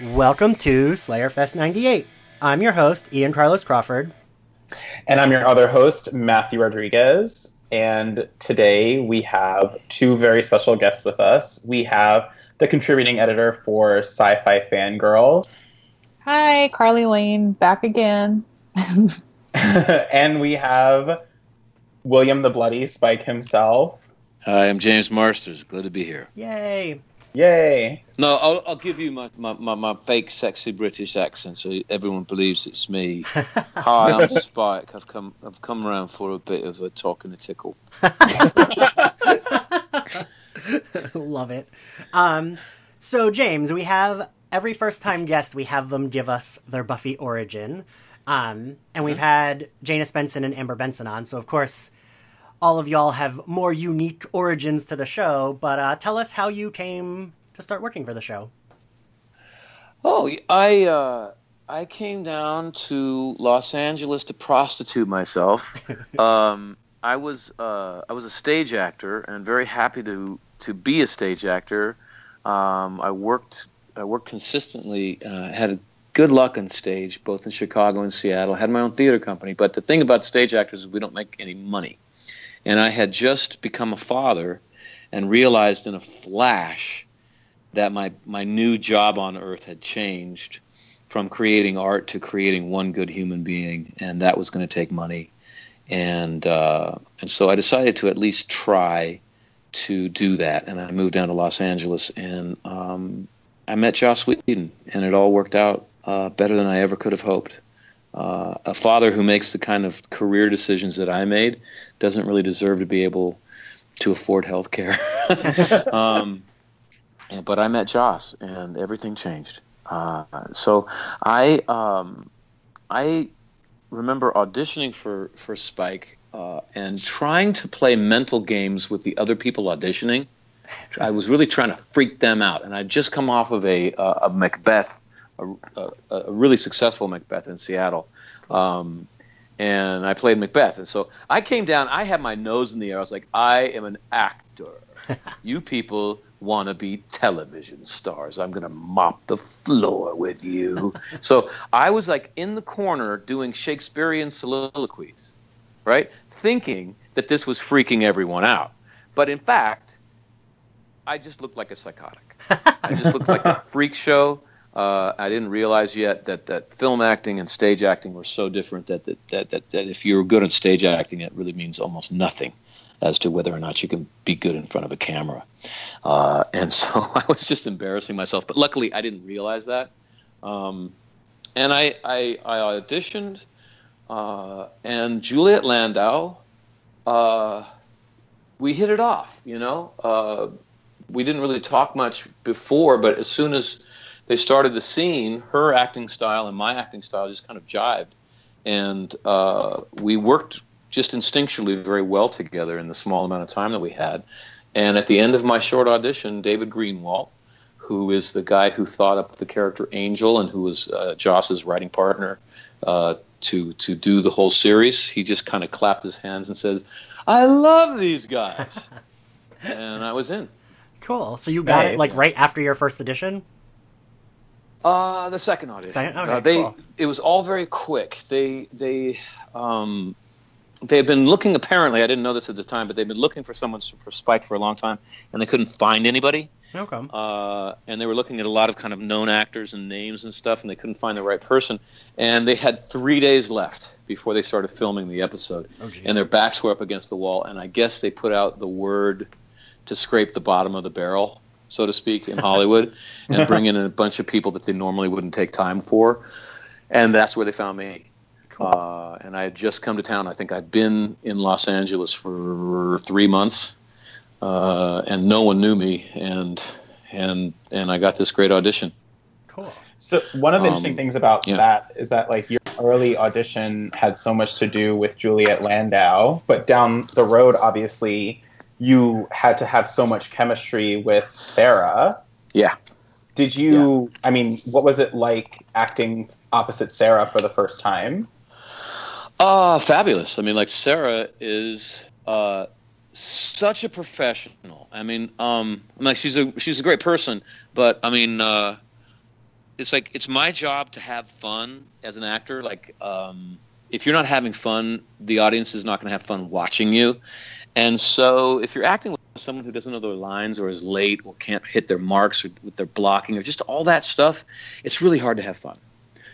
Welcome to Slayerfest 98. I'm your host, Ian Carlos Crawford. And I'm your other host, Matthew Rodriguez. And today we have two very special guests with us. We have the contributing editor for Sci Fi Fangirls. Hi, Carly Lane, back again. and we have William the Bloody Spike himself. Hi, I'm James Marsters. Glad to be here. Yay. Yay. No, I'll, I'll give you my, my, my, my, fake, sexy British accent so everyone believes it's me. Hi, I'm Spike. I've come I've come around for a bit of a talk and a tickle. Love it. Um, so, James, we have every first time guest, we have them give us their Buffy origin. Um, and we've had Jana Benson and Amber Benson on. So, of course, all of y'all have more unique origins to the show, but uh, tell us how you came to start working for the show. Oh, I uh, I came down to Los Angeles to prostitute myself. um, I was uh, I was a stage actor and very happy to to be a stage actor. Um, I worked I worked consistently. Uh, had good luck on stage, both in Chicago and Seattle. Had my own theater company, but the thing about stage actors is we don't make any money and I had just become a father and realized in a flash that my, my new job on earth had changed from creating art to creating one good human being, and that was going to take money. And, uh, and so I decided to at least try to do that. And I moved down to Los Angeles and um, I met Joss Whedon, and it all worked out uh, better than I ever could have hoped. Uh, a father who makes the kind of career decisions that I made doesn't really deserve to be able to afford health care. um, but I met Joss, and everything changed. Uh, so I um, I remember auditioning for for Spike uh, and trying to play mental games with the other people auditioning. I was really trying to freak them out, and I'd just come off of a, a Macbeth, a, a, a, really successful Macbeth in Seattle, um, and I played Macbeth. And so I came down. I had my nose in the air. I was like, I am an actor. you people want to be television stars. I'm going to mop the floor with you. so I was like in the corner doing Shakespearean soliloquies, right? Thinking that this was freaking everyone out. But in fact, I just looked like a psychotic. I just looked like a freak show. Uh, I didn't realize yet that, that film acting and stage acting were so different that that, that, that, that if you're good at stage acting, it really means almost nothing as to whether or not you can be good in front of a camera. Uh, and so I was just embarrassing myself. But luckily, I didn't realize that. Um, and I, I, I auditioned, uh, and Juliet Landau, uh, we hit it off, you know. Uh, we didn't really talk much before, but as soon as they started the scene, her acting style and my acting style just kind of jived, and uh, we worked just instinctually very well together in the small amount of time that we had. And at the end of my short audition, David Greenwalt, who is the guy who thought up the character Angel and who was uh, Joss's writing partner uh, to to do the whole series, he just kind of clapped his hands and says, "I love these guys," and I was in. Cool. So you got nice. it like right after your first audition. Uh, the second audition. Second? Okay, uh, they cool. it was all very quick. They they um, they had been looking. Apparently, I didn't know this at the time, but they'd been looking for someone for Spike for a long time, and they couldn't find anybody. Okay. Uh, and they were looking at a lot of kind of known actors and names and stuff, and they couldn't find the right person. And they had three days left before they started filming the episode, oh, and their backs were up against the wall. And I guess they put out the word to scrape the bottom of the barrel so to speak, in Hollywood, and bring in a bunch of people that they normally wouldn't take time for, and that's where they found me. Cool. Uh, and I had just come to town. I think I'd been in Los Angeles for three months, uh, and no one knew me, and and and I got this great audition. Cool. So one of the um, interesting things about yeah. that is that like your early audition had so much to do with Juliet Landau, but down the road, obviously you had to have so much chemistry with Sarah. Yeah. Did you? Yeah. I mean, what was it like acting opposite Sarah for the first time? Uh, fabulous. I mean, like Sarah is uh, such a professional. I mean, um, I'm like she's a she's a great person, but I mean, uh, it's like it's my job to have fun as an actor. Like, um, if you're not having fun, the audience is not going to have fun watching you. And so, if you're acting with someone who doesn't know their lines or is late or can't hit their marks or with their blocking or just all that stuff, it's really hard to have fun.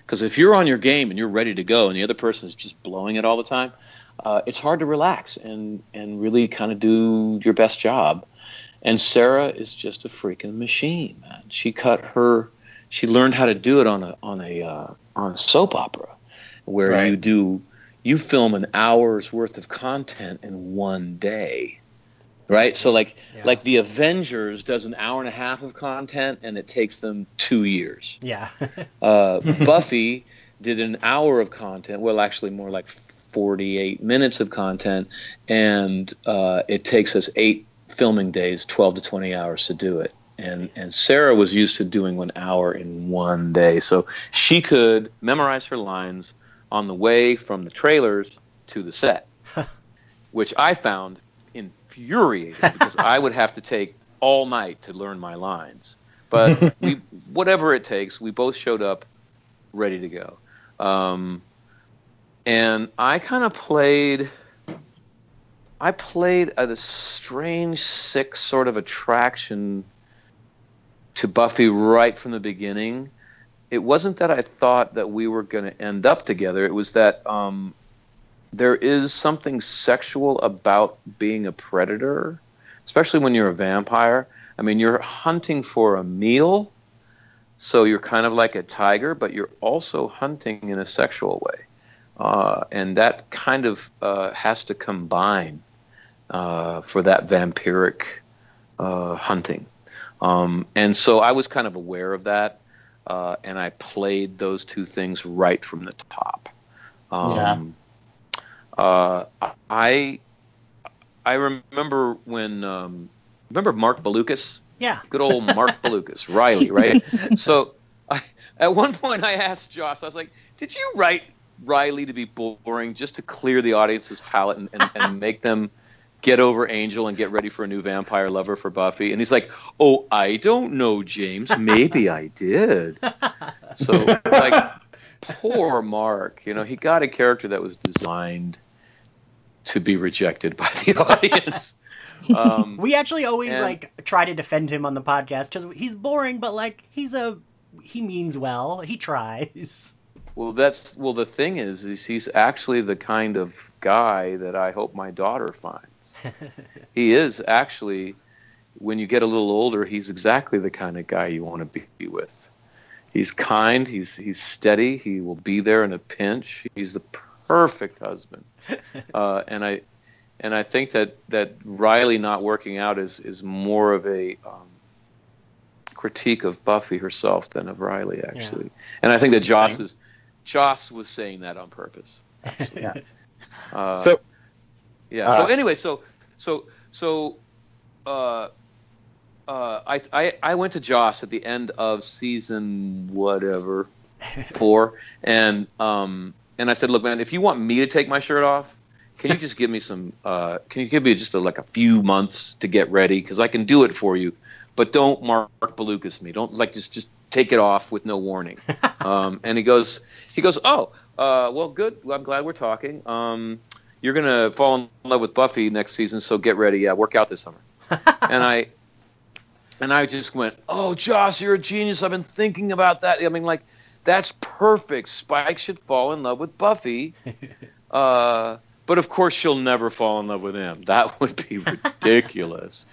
Because if you're on your game and you're ready to go and the other person is just blowing it all the time, uh, it's hard to relax and, and really kind of do your best job. And Sarah is just a freaking machine, man. She cut her, she learned how to do it on a on a uh, on a soap opera, where right. you do you film an hour's worth of content in one day right? So like yeah. like the avengers does an hour and a half of content and it takes them two years. Yeah. Uh, buffy did an hour of content well actually more like 48 minutes of content and uh, it takes us eight filming days 12 to 20 hours to do it. And and sarah was used to doing one hour in one day. So she could memorize her lines on the way from the trailers to the set which i found infuriating because I would have to take all night to learn my lines. But we, whatever it takes, we both showed up ready to go. Um, and I kind of played. I played at a strange, sick sort of attraction to Buffy right from the beginning. It wasn't that I thought that we were going to end up together. It was that um, there is something sexual about being a predator, especially when you're a vampire. I mean, you're hunting for a meal, so you're kind of like a tiger, but you're also hunting in a sexual way. Uh, and that kind of uh, has to combine uh, for that vampiric uh, hunting. Um, and so I was kind of aware of that, uh, and I played those two things right from the top. Um, yeah uh, I I remember when um, remember Marc Blucas. Yeah. Good old Marc Blucas, Riley, right? so I, at one point I asked Joss, I was like, "Did you write Riley to be boring just to clear the audience's palate and, and, and make them?" Get over Angel and get ready for a new vampire lover for Buffy. And he's like, "Oh, I don't know, James. Maybe I did." So like, poor Marc, You know, he got a character that was designed to be rejected by the audience. Um, we actually always and, like try to defend him on the podcast because he's boring, but like he's a he means well. He tries. Well, that's well. The thing is, is he's actually the kind of guy that I hope my daughter finds. he is actually. When you get a little older, he's exactly the kind of guy you want to be with. He's kind. He's he's steady. He will be there in a pinch. He's the perfect husband. Uh, and I and I think that that Riley not working out is is more of a um, critique of Buffy herself than of Riley actually. Yeah. And I think that Joss is Joss was saying that on purpose. yeah. Uh, so yeah. Uh, so anyway, so so so uh, uh, I, I I went to Joss at the end of season whatever four, and um, and I said, "Look, man, if you want me to take my shirt off, can you just give me some? Uh, can you give me just a, like a few months to get ready? Because I can do it for you, but don't Marc Blucas me. Don't like just just take it off with no warning." um, and he goes, he goes, "Oh, uh, well, good. Well, I'm glad we're talking. Um, you're gonna fall in love with Buffy next season, so get ready. Yeah, work out this summer." and I. And I just went, "Oh, Joss, you're a genius. I've been thinking about that. I mean, like, that's perfect. Spike should fall in love with Buffy. Uh, but of course, she'll never fall in love with him. That would be ridiculous.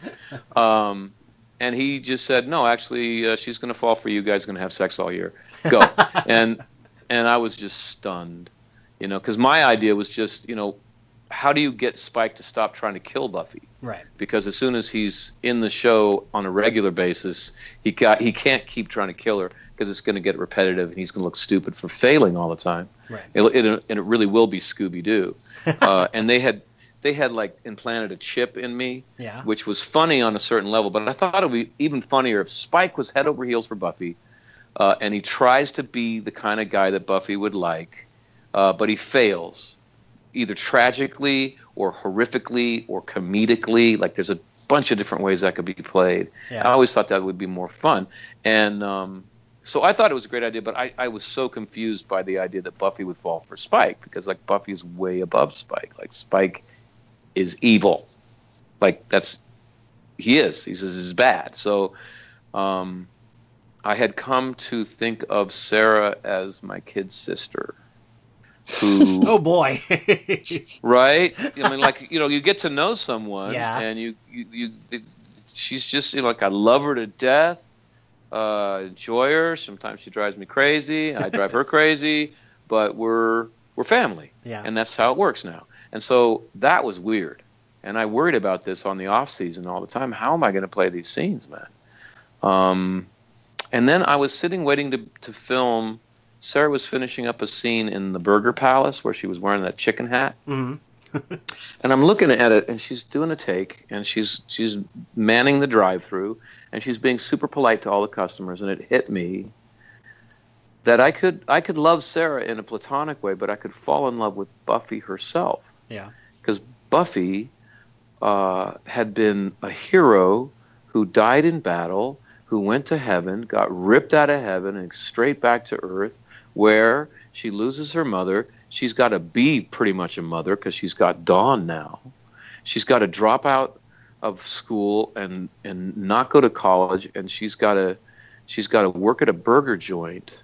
um, and he just said, "No, actually, uh, she's going to fall for you. Guys going to have sex all year. Go." and and I was just stunned, you know, because my idea was just, you know, how do you get Spike to stop trying to kill Buffy? Right. Because as soon as he's in the show on a regular basis, he got he can't keep trying to kill her because it's going to get repetitive and he's going to look stupid for failing all the time. Right. It, it, and it really will be Scooby Doo. uh, and they had they had like implanted a chip in me, yeah. which was funny on a certain level. But I thought it would be even funnier if Spike was head over heels for Buffy, uh, and he tries to be the kind of guy that Buffy would like, uh, but he fails, either tragically or horrifically or comedically. Like there's a bunch of different ways that could be played. Yeah. I always thought that would be more fun. And um, so I thought it was a great idea, but I, I was so confused by the idea that Buffy would fall for Spike because like Buffy's way above Spike. Like Spike is evil. Like that's he is. He says he's bad. So um, I had come to think of Sarah as my kid sister. Who, oh boy, right? I mean, like you know, you get to know someone, yeah. and you, you, you she's just you know, like I love her to death uh, enjoy her. Sometimes she drives me crazy. I drive her crazy, but we're we're family. Yeah. And that's how it works now. And so that was weird. And I worried about this on the off season all the time. How am I going to play these scenes, man? Um, and then I was sitting waiting to to film. Sarah was finishing up a scene in the Burger Palace where she was wearing that chicken hat. Mm-hmm. and I'm looking at it, and she's doing a take, and she's she's manning the drive-through, and she's being super polite to all the customers, and it hit me that I could I could love Sarah in a platonic way, but I could fall in love with Buffy herself. Yeah, because Buffy uh, had been a hero who died in battle, who went to heaven, got ripped out of heaven, and straight back to Earth, where she loses her mother. She's got to be pretty much a mother because she's got Dawn now. She's got to drop out of school and and not go to college and she's got to she's got to work at a burger joint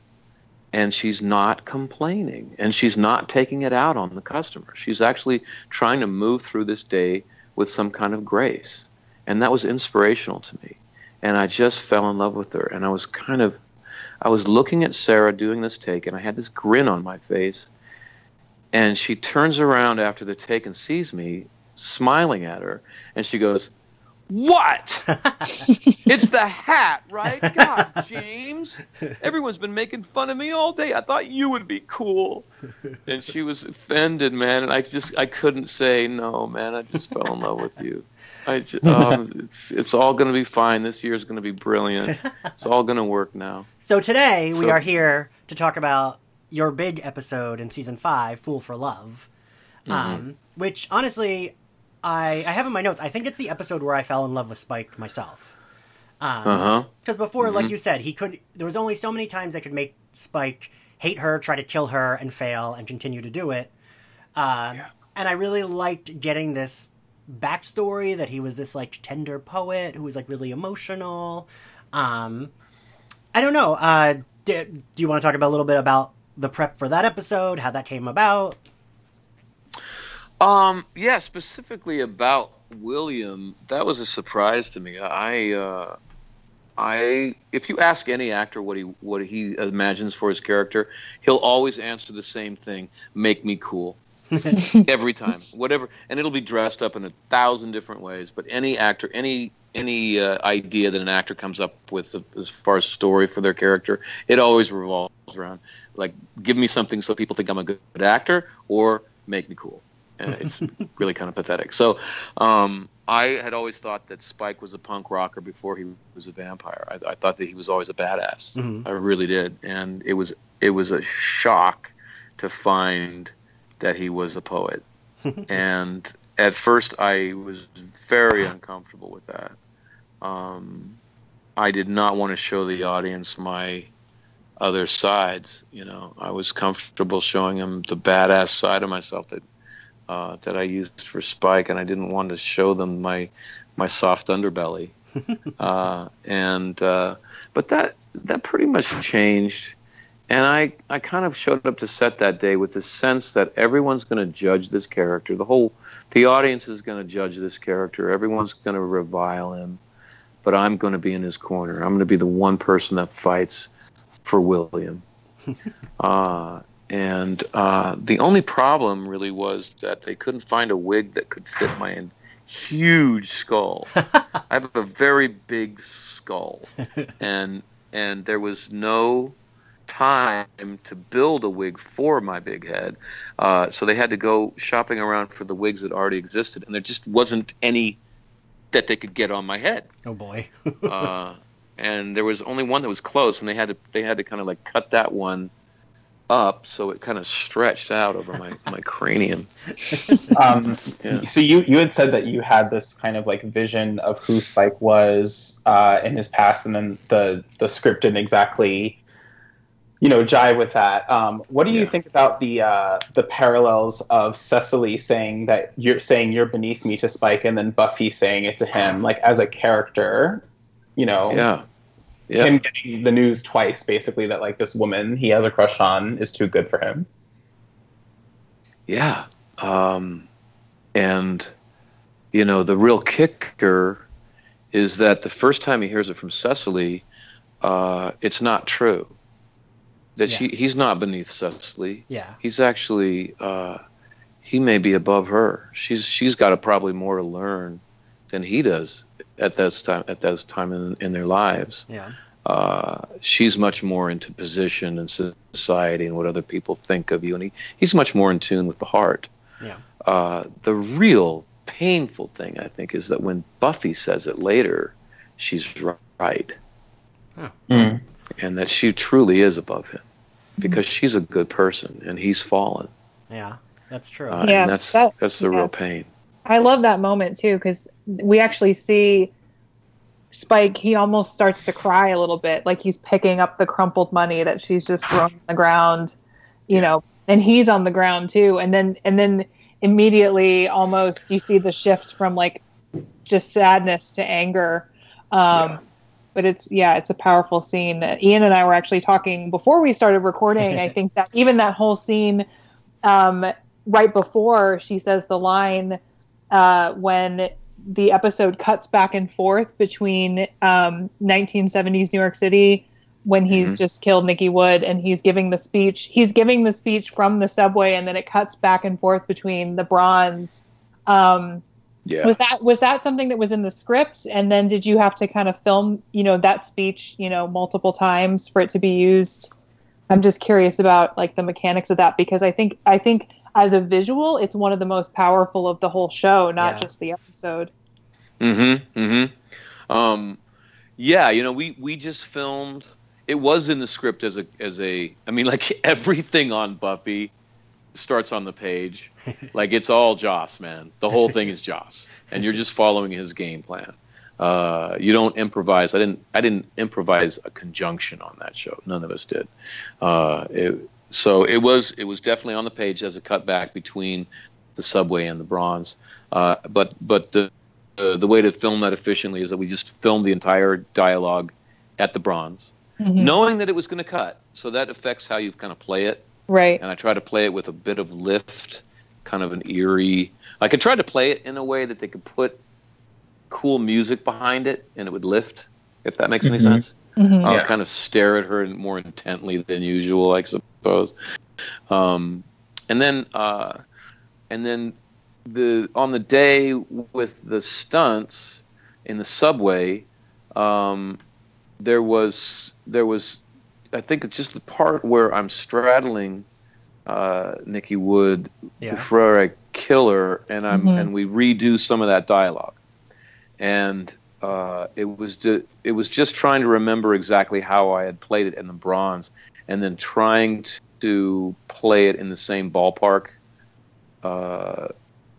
and she's not complaining and she's not taking it out on the customer she's actually trying to move through this day with some kind of grace and that was inspirational to me and i just fell in love with her and i was kind of i was looking at sarah doing this take and i had this grin on my face and she turns around after the take and sees me smiling at her, and she goes, "What? it's the hat, right? God, James, everyone's been making fun of me all day. I thought you would be cool." And she was offended, man, and I just I couldn't say no, man. I just fell in love with you. I um, it's, it's, all going to be fine. This year is going to be brilliant. It's all going to work now. So today so, we are here to talk about your big episode in season five, "Fool for Love," mm-hmm. um, which honestly I I have in my notes. I think it's the episode where I fell in love with Spike myself. Because um, uh-huh. before, mm-hmm. like you said, he could. There was only so many times I could make Spike hate her, try to kill her, and fail, and continue to do it. Uh, yeah. And I really liked getting this backstory that he was this like tender poet who was like really emotional. Um, I don't know. Uh, do, do you want to talk about a little bit about the prep for that episode, how that came about? Um, yeah, specifically about William, that was a surprise to me. I, uh, I, if you ask any actor what he what he imagines for his character, he'll always answer the same thing: "Make me cool." Every time, whatever, and it'll be dressed up in a thousand different ways. But any actor, any any uh, idea that an actor comes up with as far as story for their character, it always revolves around like, give me something so people think I'm a good actor, or make me cool and it's really kind of pathetic. So, um, I had always thought that Spike was a punk rocker before he was a vampire. I, I thought that he was always a badass. Mm-hmm. I really did, and it was it was a shock to find that he was a poet. and at first, I was very uncomfortable with that. Um, I did not want to show the audience my other sides. You know, I was comfortable showing them the badass side of myself that uh, that I used for Spike, and I didn't want to show them my my soft underbelly. uh, and uh, but that that pretty much changed, and I I kind of showed up to set that day with the sense that everyone's going to judge this character. The whole the audience is going to judge this character. Everyone's going to revile him, but I'm going to be in his corner. I'm going to be the one person that fights for William. uh, and uh, the only problem really was that they couldn't find a wig that could fit my huge skull. I have a very big skull, and and there was no time to build a wig for my big head. Uh, so they had to go shopping around for the wigs that already existed, and there just wasn't any that they could get on my head. Oh boy! uh, and there was only one that was close, and they had to they had to kind of like cut that one up, so it kind of stretched out over my, my cranium. Um, yeah. So you you had said that you had this kind of like vision of who Spike was uh, in his past, and then the the script didn't exactly you know, jive with that. Um, what do you think about the uh, the parallels of Cecily saying that you're saying you're beneath me to Spike, and then Buffy saying it to him, like as a character, you know? Yeah. Yeah. Him getting the news twice, basically, that like this woman he has a crush on is too good for him. Yeah. Um, and you know, the real kicker is that the first time he hears it from Cecily, uh, it's not true. That yeah. she he's not beneath Cecily. Yeah. He's actually uh, he may be above her. She's she's got a, probably more to learn than he does at this time at this time in, in their lives. Yeah. Uh, she's much more into position and society and what other people think of you, and he, he's much more in tune with the heart. Yeah. Uh, the real painful thing, I think, is that when Buffy says it later, she's right. Oh. Mm. And that she truly is above him because she's a good person and he's fallen. Yeah, that's true. Uh, yeah, that's that, that's the yeah. real pain. I love that moment too because we actually see Spike. He almost starts to cry a little bit, like he's picking up the crumpled money that she's just thrown on the ground, you know, and he's on the ground too. And then and then immediately, almost you see the shift from like just sadness to anger. Um, Yeah. But it's yeah, it's a powerful scene. Ian and I were actually talking before we started recording. I think that even that whole scene, um, right before she says the line, uh, when the episode cuts back and forth between um, 1970s New York City when he's Mhm. just killed Nikki Wood and he's giving the speech. He's giving the speech from the subway, and then it cuts back and forth between the bronze. Um, Yeah. Was that was that something that was in the script? And then did you have to kind of film, you know, that speech, you know, multiple times for it to be used? I'm just curious about like the mechanics of that because I think I think as a visual, it's one of the most powerful of the whole show, not Yeah. just the episode. Mm-hmm. Mm-hmm. Um, yeah, you know, we we just filmed. It was in the script as a as a. I mean, like everything on Buffy starts on the page. like it's all Joss, man. The whole thing is Joss, and you're just following his game plan. Uh, you don't improvise. I didn't. I didn't improvise a conjunction on that show. None of us did. Uh, it, so it was. It was definitely on the page as a cutback between the subway and the bronze. Uh, but but the uh, the way to film that efficiently is that we just filmed the entire dialogue at the bronze, Mhm. knowing that it was going to cut. So that affects how you kind of play it. Right. And I try to play it with a bit of lift, kind of an eerie. Like I tried to play it in a way that they could put cool music behind it and it would lift, if that makes any Mhm. sense. Mhm. Uh, Yeah. Kind of stare at her more intently than usual, I suppose. Um, and then, uh, and then the on the day with the stunts in the subway, um, there was there was, I think it's just the part where I'm straddling uh, Nikki Wood Yeah. before I kill her, and I'm Mhm. and we redo some of that dialogue, and uh, it was ju- it was just trying to remember exactly how I had played it in the bronze, and then trying to play it in the same ballpark, uh,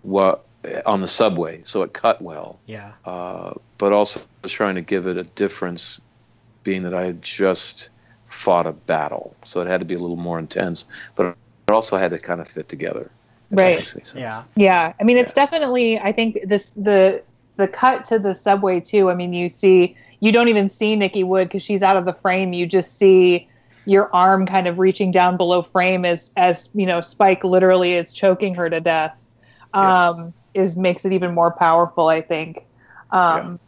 what on the subway, so it cut well, Yeah. uh, but also was trying to give it a difference, being that I had just fought a battle, so it had to be a little more intense, but it also had to kind of fit together. Right. makes any sense. Yeah. Yeah, I mean, it's definitely. I think this the the cut to the subway too. I mean, you see, you don't even see Nikki Wood because she's out of the frame. You just see your arm kind of reaching down below frame as as you know Spike literally is choking her to death. Um, Is makes it even more powerful, I think. Um,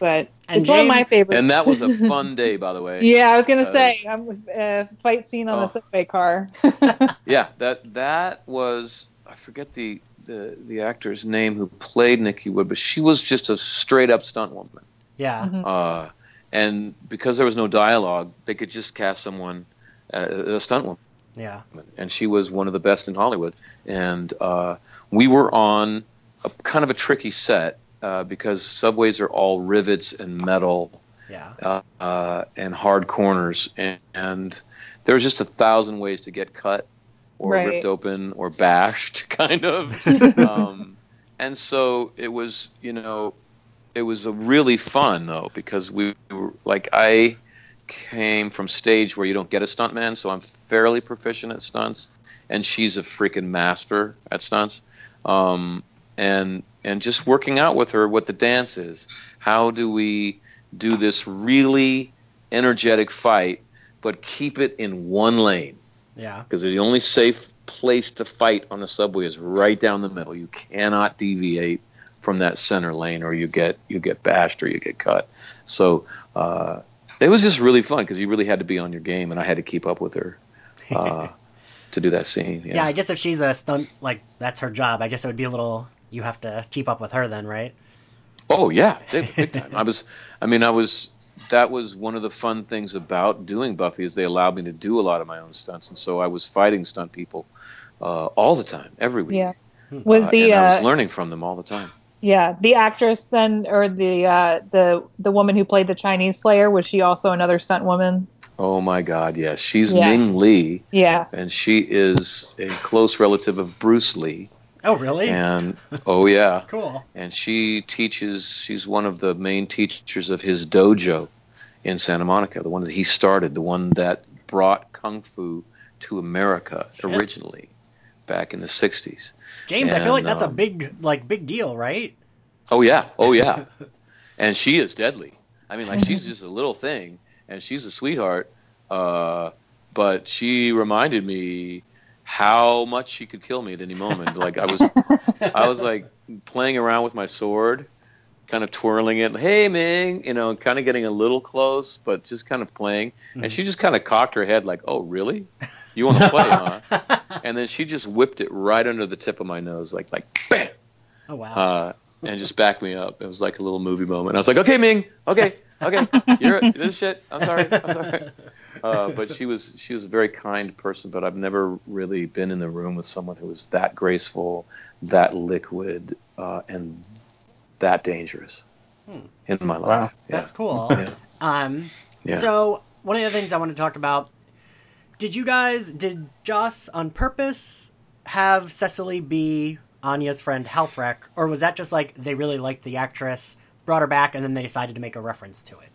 But And it's one of my favorites. And that was a fun day, by the way. yeah, I was gonna Uh, say, I'm uh, fight scene on oh. the subway car. Yeah, that that was I forget the, the the actor's name who played Nikki Wood, but she was just a straight up stunt woman. Yeah. Mhm. Uh, and because there was no dialogue, they could just cast someone uh, a stunt woman, Yeah. and she was one of the best in Hollywood. And uh, we were on a kind of a tricky set uh, because subways are all rivets and metal Yeah. uh, uh, and hard corners, and, and there's just a thousand ways to get cut or Right. ripped open or bashed, kind of. um, and so it was, you know, it was a really fun though because we were like I came from stage where you don't get a stuntman, so I'm fairly proficient at stunts, and she's a freaking master at stunts. Um, and and just working out with her what the dance is. How do we do this really energetic fight, but keep it in one lane? Yeah. Because the only safe place to fight on the subway is right down the middle. You cannot deviate from that center lane, or you get you get bashed or you get cut. So uh, it was just really fun because you really had to be on your game, and I had to keep up with her. Uh, to do that scene. Yeah. yeah, I guess if she's a stunt, like that's her job. I guess it would be a little. You have to keep up with her then, right? Oh yeah, big, big time. I was. I mean, I was. That was one of the fun things about doing Buffy is they allowed me to do a lot of my own stunts, and so I was fighting stunt people uh, all the time, every week. Yeah. Was Uh, the and I was uh, learning from them all the time. yeah the actress then or the uh, the the woman who played the Chinese Slayer was she also another stunt woman? Oh my God, yes, she's Yeah. Ming Lee, Yeah. and she is a close relative of Bruce Lee. Oh, really? And oh yeah, Cool. and she teaches. She's one of the main teachers of his dojo in Santa Monica, the one that he started, the one that brought kung fu to America originally back in the '60s. James, I feel like And, that's a um, big, like, big deal, right? Oh yeah, oh yeah, and she is deadly. I mean, like she's just a little thing, and she's a sweetheart. Uh, but she reminded me how much she could kill me at any moment. Like I was, I was like playing around with my sword, kind of twirling it. Hey Ming, you know, kind of getting a little close, but just kind of playing. And she just kind of cocked her head, like, "Oh really? You want to play, huh?" And then she just whipped it right under the tip of my nose, like like bam Oh, wow. uh, and just backed me up. It was like a little movie moment. I was like, okay, Ming, okay, okay, you're this shit. I'm sorry, I'm sorry. Uh, but she was she was a very kind person. But I've never really been in the room with someone who was that graceful, that liquid, uh, and that dangerous in my life. Wow. Yeah. That's cool. Yeah. Um, Yeah. so one of the things I want to talk about, did you guys, did Joss on purpose have Cecily be Anya's friend Halfrek, or was that just like they really liked the actress, brought her back, and then they decided to make a reference to it?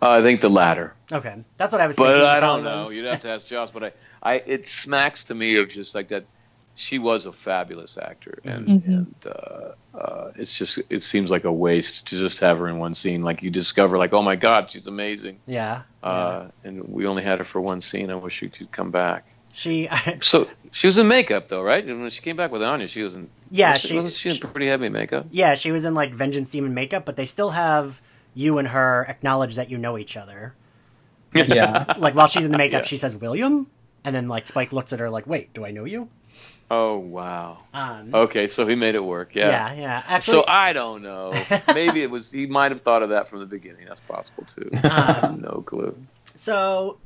Uh, I think the latter. Okay, that's what I was but thinking. I don't know. You'd have to ask Joss. But I, I, it smacks to me of just like that. She was a fabulous actor, and Mhm. and uh, uh, it's just it seems like a waste to just have her in one scene. Like you discover, like oh my god, she's amazing. Yeah. Uh, and we only had her for one scene. I wish she could come back. She, So she was in makeup though, right? And when she came back with Anya, she was in. Yeah, was she- wasn't she in pretty heavy makeup. yeah, she was in like Vengeance Demon makeup, but they still have you and her acknowledge that you know each other. Yeah. Like while she's in the makeup, Yeah. she says William, and then like Spike looks at her like, "Wait, do I know you?" Oh wow. Um, Okay, so he made it work. Yeah. yeah, yeah. Actually, So I don't know. Maybe it was he might have thought of that from the beginning. That's possible too. Um, no clue. So,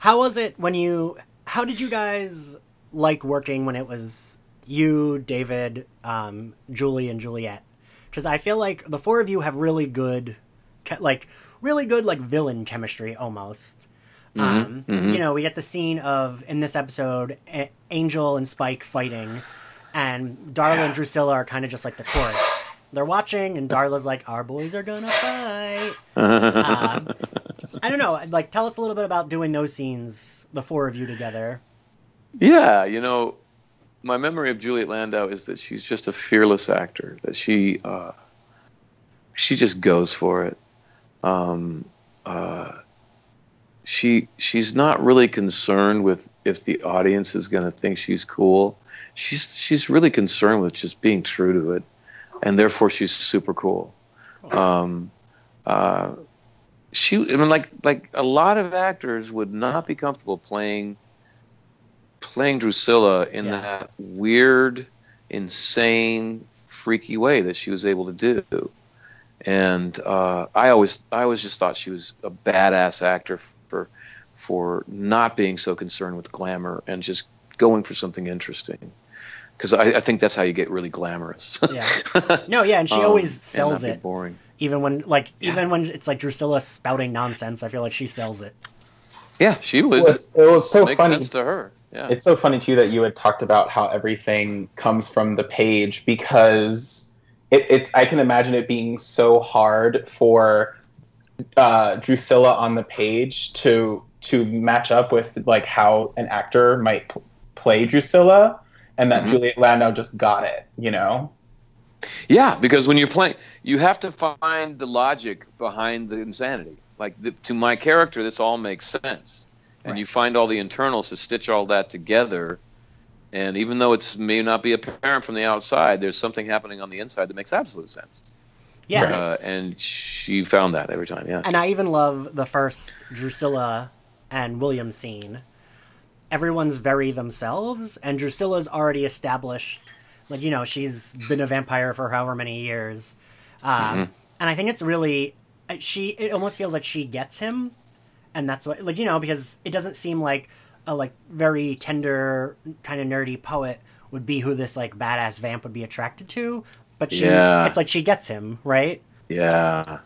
how was it when you? How did you guys like working when it was you, David, um, Julie, and Juliet? Because I feel like the four of you have really good, che- like really good like villain chemistry almost. Um, You know, we get the scene of in this episode, A- Angel and Spike fighting, and Darla and Drusilla are kind of just like the chorus. They're watching, and Darla's like, "Our boys are gonna fight." um, I don't know. Like, tell us a little bit about doing those scenes, the four of you together. Yeah, you know, my memory of Juliet Landau is that she's just a fearless actor. That she uh, she just goes for it. Um, uh, she she's not really concerned with if the audience is going to think she's cool. She's she's really concerned with just being true to it, and therefore she's super cool. Um, uh, she, I mean, like like a lot of actors would not be comfortable playing playing Drusilla in Yeah. that weird, insane, freaky way that she was able to do. And uh, I always, I always just thought she was a badass actor for, for not being so concerned with glamour and just going for something interesting. Because I, I think that's how you get really glamorous. Yeah. No, yeah, and she Um, always and sells it. Boring. Even when, like, even when it's like Drusilla spouting nonsense, I feel like she sells it. Yeah, she was. Well, it's- it was so makes funny. sense to her. Yeah. It's so funny too that you had talked about how everything comes from the page because it, it's I can imagine it being so hard for uh, Drusilla on the page to to match up with like how an actor might p- play Drusilla, and that mm-hmm. Juliet Landau just got it, you know. Yeah, because when you're playing, you have to find the logic behind the insanity. Like the, to my character, this all makes sense, and right. you find all the internals to stitch all that together. And even though it may not be apparent from the outside, there's something happening on the inside that makes absolute sense. Yeah, uh, and she found that every time. Yeah, and I even love the first Drusilla and William scene. Everyone's very themselves, and Drusilla's already established like you know, she's been a vampire for however many years, uh, mm-hmm. and I think it's really uh, she. It almost feels like she gets him, and that's what like you know because it doesn't seem like a like very tender kind of nerdy poet would be who this like badass vamp would be attracted to, but she yeah. it's like she gets him right. Yeah,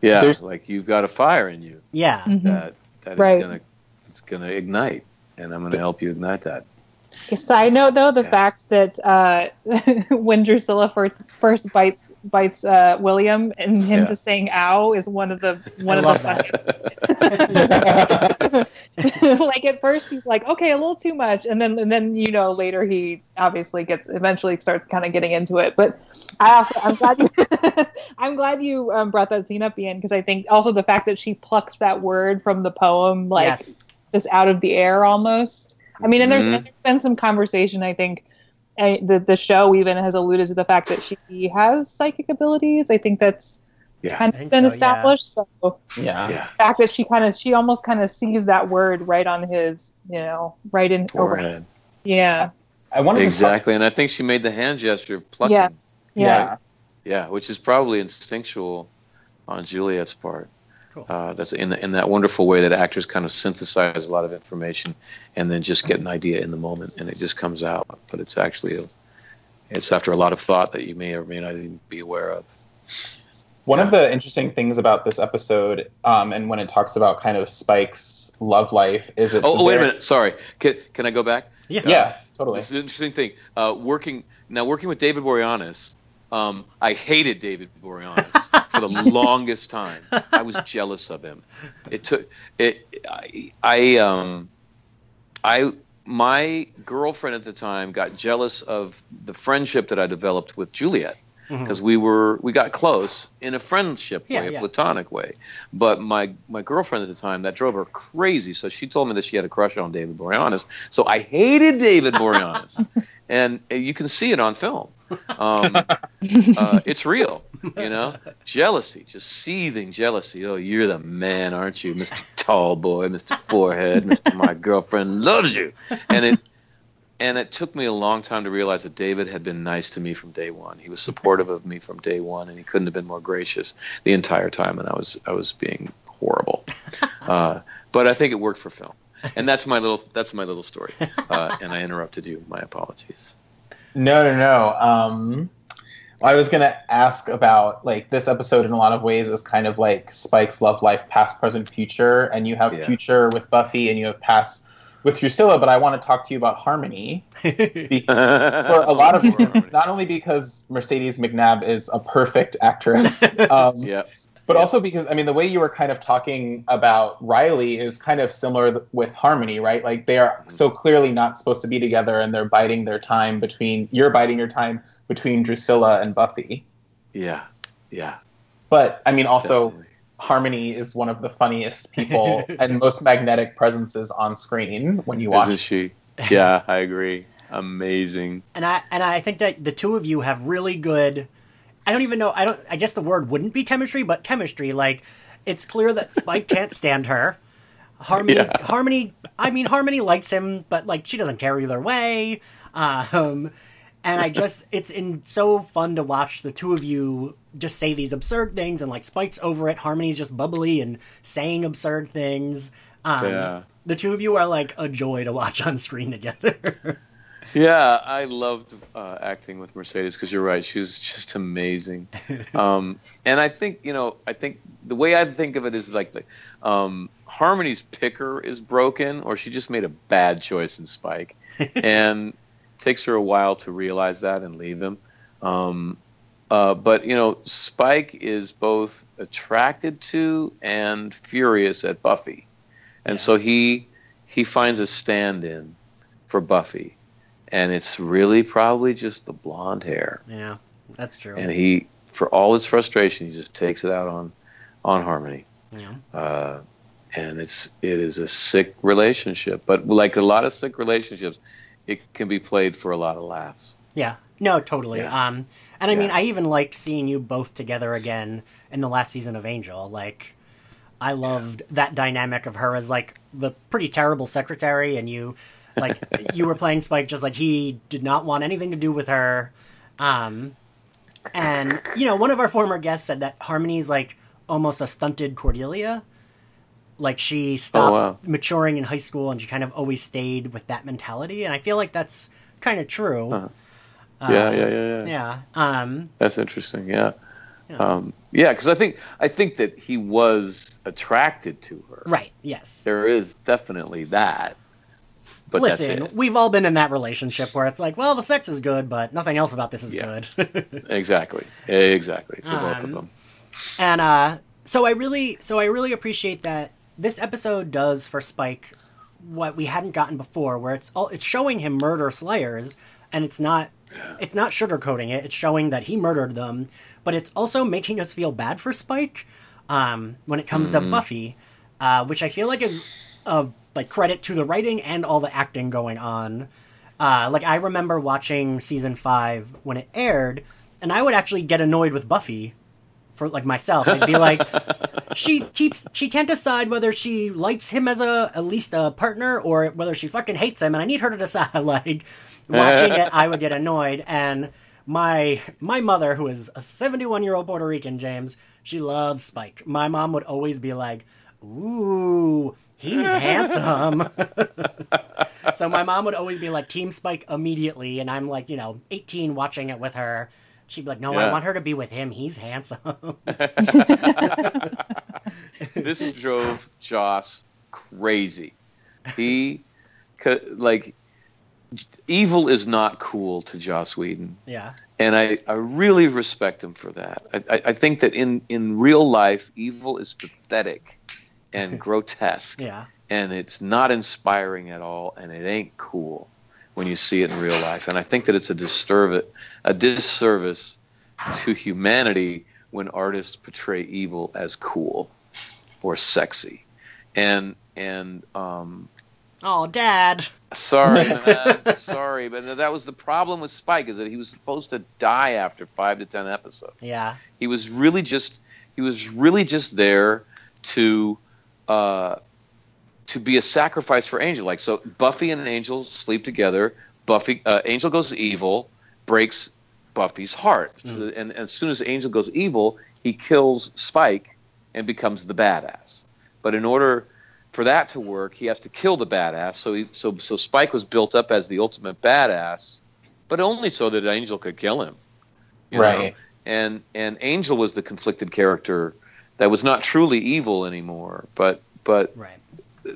yeah. There's like you've got a fire in you. Yeah, mm-hmm. that that right. is gonna it's gonna ignite, and I'm gonna help you ignite that. Side note, though, the yeah. fact that uh, when Drusilla first first bites bites uh, William and him yeah. just saying "ow" is one of the one I of the funniest. like at first he's like, okay, a little too much, and then and then you know later he obviously gets eventually starts kind of getting into it. But I also I'm glad you I'm glad you um, brought that scene up, Ian, because I think also the fact that she plucks that word from the poem like yes. just out of the air almost I mean, and there's, mm-hmm. there's been some conversation. I think uh, the the show even has alluded to the fact that she has psychic abilities. I think that's yeah, kind of been so, established. Yeah. So yeah, the fact that she kind of she almost kind of sees that word right on his, you know, right in forehead. Yeah. I wanted exactly, and I think she made the hand gesture of plucking. Yes. Yeah. yeah. Yeah, which is probably instinctual on Juliet's part. Cool. Uh, that's in the, in that wonderful way that actors kind of synthesize a lot of information and then just get an idea in the moment and it just comes out. But it's actually a, it's after a lot of thought that you may or may not even be aware of. One yeah. of the interesting things about this episode, um, and when it talks about kind of Spike's love life, is it? Oh, oh wait a minute. Sorry. Can, can I go back? Yeah. Uh, yeah. Totally. This is an interesting thing. Uh, working now, working with David Boreanaz, um, I hated David Boreanaz for the longest time. I was jealous of him. It took it. I, I um, I my girlfriend at the time got jealous of the friendship that I developed with Juliet because mm-hmm. we were we got close in a friendship yeah, way, a yeah. platonic way. But my my girlfriend at the time that drove her crazy. So she told me that she had a crush on David Boreanaz. So I hated David Boreanaz, and you can see it on film. Um, uh, it's real, you know. Jealousy, just seething jealousy. Oh, you're the man, aren't you, Mister Tall Boy, Mister Forehead, Mister My girlfriend loves you, and it and it took me a long time to realize that David had been nice to me from day one. He was supportive of me from day one, and he couldn't have been more gracious the entire time. And I was I was being horrible, uh, but I think it worked for film. And that's my little that's my little story. Uh, and I interrupted you. My apologies. No, no, no. Um, I was gonna ask about like this episode in a lot of ways is kind of like Spike's love life, past, present, future, and you have yeah. future with Buffy, and you have past with Drusilla, but I want to talk to you about Harmony for a lot of reasons. Not only because Mercedes McNabb is a perfect actress, um, yeah. but also because I mean the way you were kind of talking about Riley is kind of similar with Harmony, right? Like they are mm-hmm. so clearly not supposed to be together, and they're biding their time between. You're biding your time between Drusilla and Buffy. Yeah, yeah. But I mean, also. Definitely Harmony is one of the funniest people and most magnetic presences on screen when you watch. Isn't she? Yeah, I agree. Amazing. And I and I think that the two of you have really good. I don't even know. I don't. I guess the word wouldn't be chemistry, but chemistry. Like it's clear that Spike can't stand her. Harmony, yeah. Harmony. I mean, Harmony likes him, but like she doesn't care either way. Um, and I just it's in so fun to watch the two of you just say these absurd things and like Spike's over it, Harmony's just bubbly and saying absurd things. Um, yeah. The two of you are like a joy to watch on screen together. yeah, I loved uh, acting with Mercedes because you're right, she was just amazing. Um, and I think you know, I think the way I think of it is like the um, Harmony's picker is broken, or she just made a bad choice in Spike, and takes her a while to realize that and leave him. Um, uh, but you know, Spike is both attracted to and furious at Buffy, and yeah. so he he finds a stand-in for Buffy, and it's really probably just the blonde hair. Yeah, that's true. And he, for all his frustration, he just takes it out on on Harmony. Yeah. Uh, and it's it is a sick relationship, but like a lot of sick relationships, it can be played for a lot of laughs. Yeah. No, totally. Yeah. Um, and I yeah. mean, I even liked seeing you both together again in the last season of Angel. Like, I loved yeah. that dynamic of her as like the pretty terrible secretary, and you, like, you were playing Spike just like he did not want anything to do with her. Um, and you know, one of our former guests said that Harmony's like almost a stunted Cordelia. Like she stopped oh, wow. maturing in high school, and she kind of always stayed with that mentality. And I feel like that's kind of true. Uh-huh. Um, yeah, yeah, yeah, yeah. Yeah. Um, that's interesting. Yeah. Yeah, um, yeah, because I think I think that he was attracted to her. Right. Yes. There is definitely that. But listen, we've all been in that relationship where it's like, well, the sex is good, but nothing else about this is yeah. good. exactly. Exactly. For both of um, them. And uh, so I really, so I really appreciate that this episode does for Spike what we hadn't gotten before, where it's all it's showing him murder Slayers, and it's not it's not sugarcoating it. It's showing that he murdered them, but it's also making us feel bad for Spike um, when it comes mm. to Buffy, uh, which I feel like is a like credit to the writing and all the acting going on. Uh, like I remember watching season five when it aired, and I would actually get annoyed with Buffy for like myself. I'd be like, she keeps she can't decide whether she likes him as a at least a partner or whether she fucking hates him, and I need her to decide. Like watching it, I would get annoyed, and my my mother, who is a seventy one year old Puerto Rican, James, she loves Spike. My mom would always be like, "Ooh." He's handsome. so my mom would always be like Team Spike immediately, and I'm like, you know, 18 watching it with her She'd be like, "No, yeah. I want her to be with him. He's handsome." this drove Joss crazy. He, like, evil is not cool to Joss Whedon. Yeah. And I, I really respect him for that. I, I, I think that in, in real life, evil is pathetic and grotesque. Yeah. And it's not inspiring at all, and it ain't cool when you see it in real life. And I think that it's a disturb a disservice to humanity when artists portray evil as cool or sexy. And and um Oh, Dad. Sorry, man. sorry, but that was the problem with Spike is that he was supposed to die after five to ten episodes. Yeah. He was really just he was really just there to uh, to be a sacrifice for Angel. Like so, Buffy and Angel sleep together. Buffy, uh, Angel goes evil, breaks Buffy's heart, mm. and, and as soon as Angel goes evil, he kills Spike and becomes the badass. But in order for that to work, he has to kill the badass. So he, so so Spike was built up as the ultimate badass, but only so that Angel could kill him. Right. Know? And and Angel was the conflicted character that was not truly evil anymore, but but right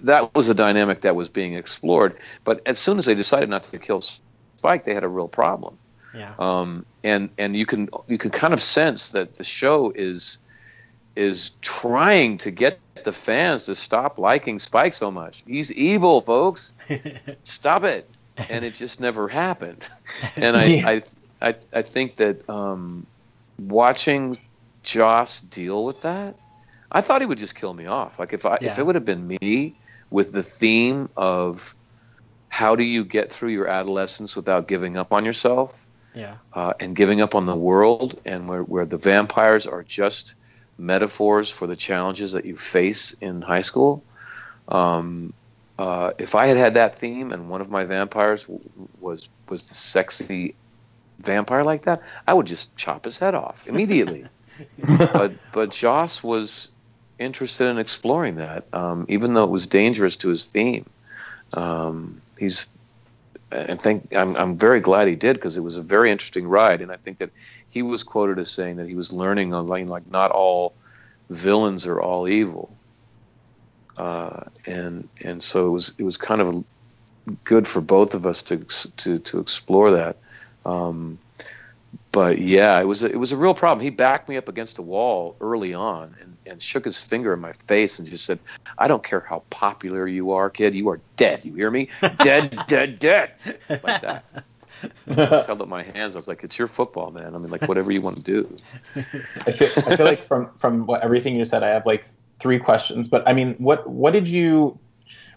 that was a dynamic that was being explored. But as soon as they decided not to kill Spike, they had a real problem. Yeah. Um, and and you can you can kind of sense that the show is is trying to get the fans to stop liking Spike so much. He's evil, folks. stop it. And it just never happened. And I yeah. I, I, I think that um, watching Joss deal with that I thought he would just kill me off. Like if I yeah. if it would have been me with the theme of how do you get through your adolescence without giving up on yourself, yeah, uh, and giving up on the world, and where where the vampires are just metaphors for the challenges that you face in high school. Um, uh, if I had had that theme and one of my vampires w- was was the sexy vampire like that, I would just chop his head off immediately. but but Joss was interested in exploring that, um, even though it was dangerous to his theme. Um, he's, and I'm I'm very glad he did because it was a very interesting ride, and I think that he was quoted as saying that he was learning on like, like not all villains are all evil, uh, and and so it was it was kind of good for both of us to to to explore that. Um, but yeah, it was a, it was a real problem. He backed me up against a wall early on and, and shook his finger in my face and just said, "I don't care how popular you are, kid. You are dead. You hear me? Dead, dead, dead." Like that. I just held up my hands. I was like, "It's your football, man. I mean, like whatever you want to do." I feel, I feel like from from what, everything you said, I have like three questions. But I mean, what what did you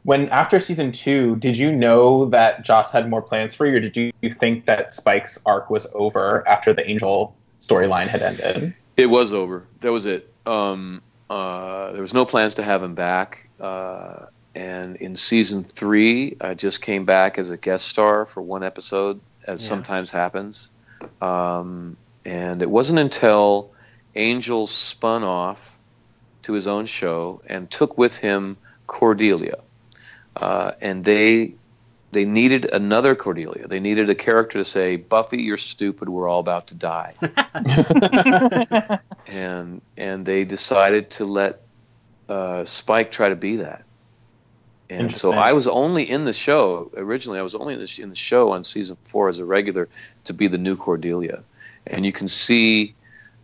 when after season two, did you know that Joss had more plans for you, or did you think that Spike's arc was over after the Angel storyline had ended? It was over. That was it. Um, uh, there was no plans to have him back. Uh, and in season three, I just came back as a guest star for one episode, as yeah. sometimes happens. Um, and it wasn't until Angel spun off to his own show and took with him Cordelia uh, and they they needed another Cordelia. They needed a character to say, "Buffy, you're stupid. We're all about to die." and and they decided to let uh, Spike try to be that. And so I was only in the show originally. I was only in the, in the show on season four as a regular to be the new Cordelia, and you can see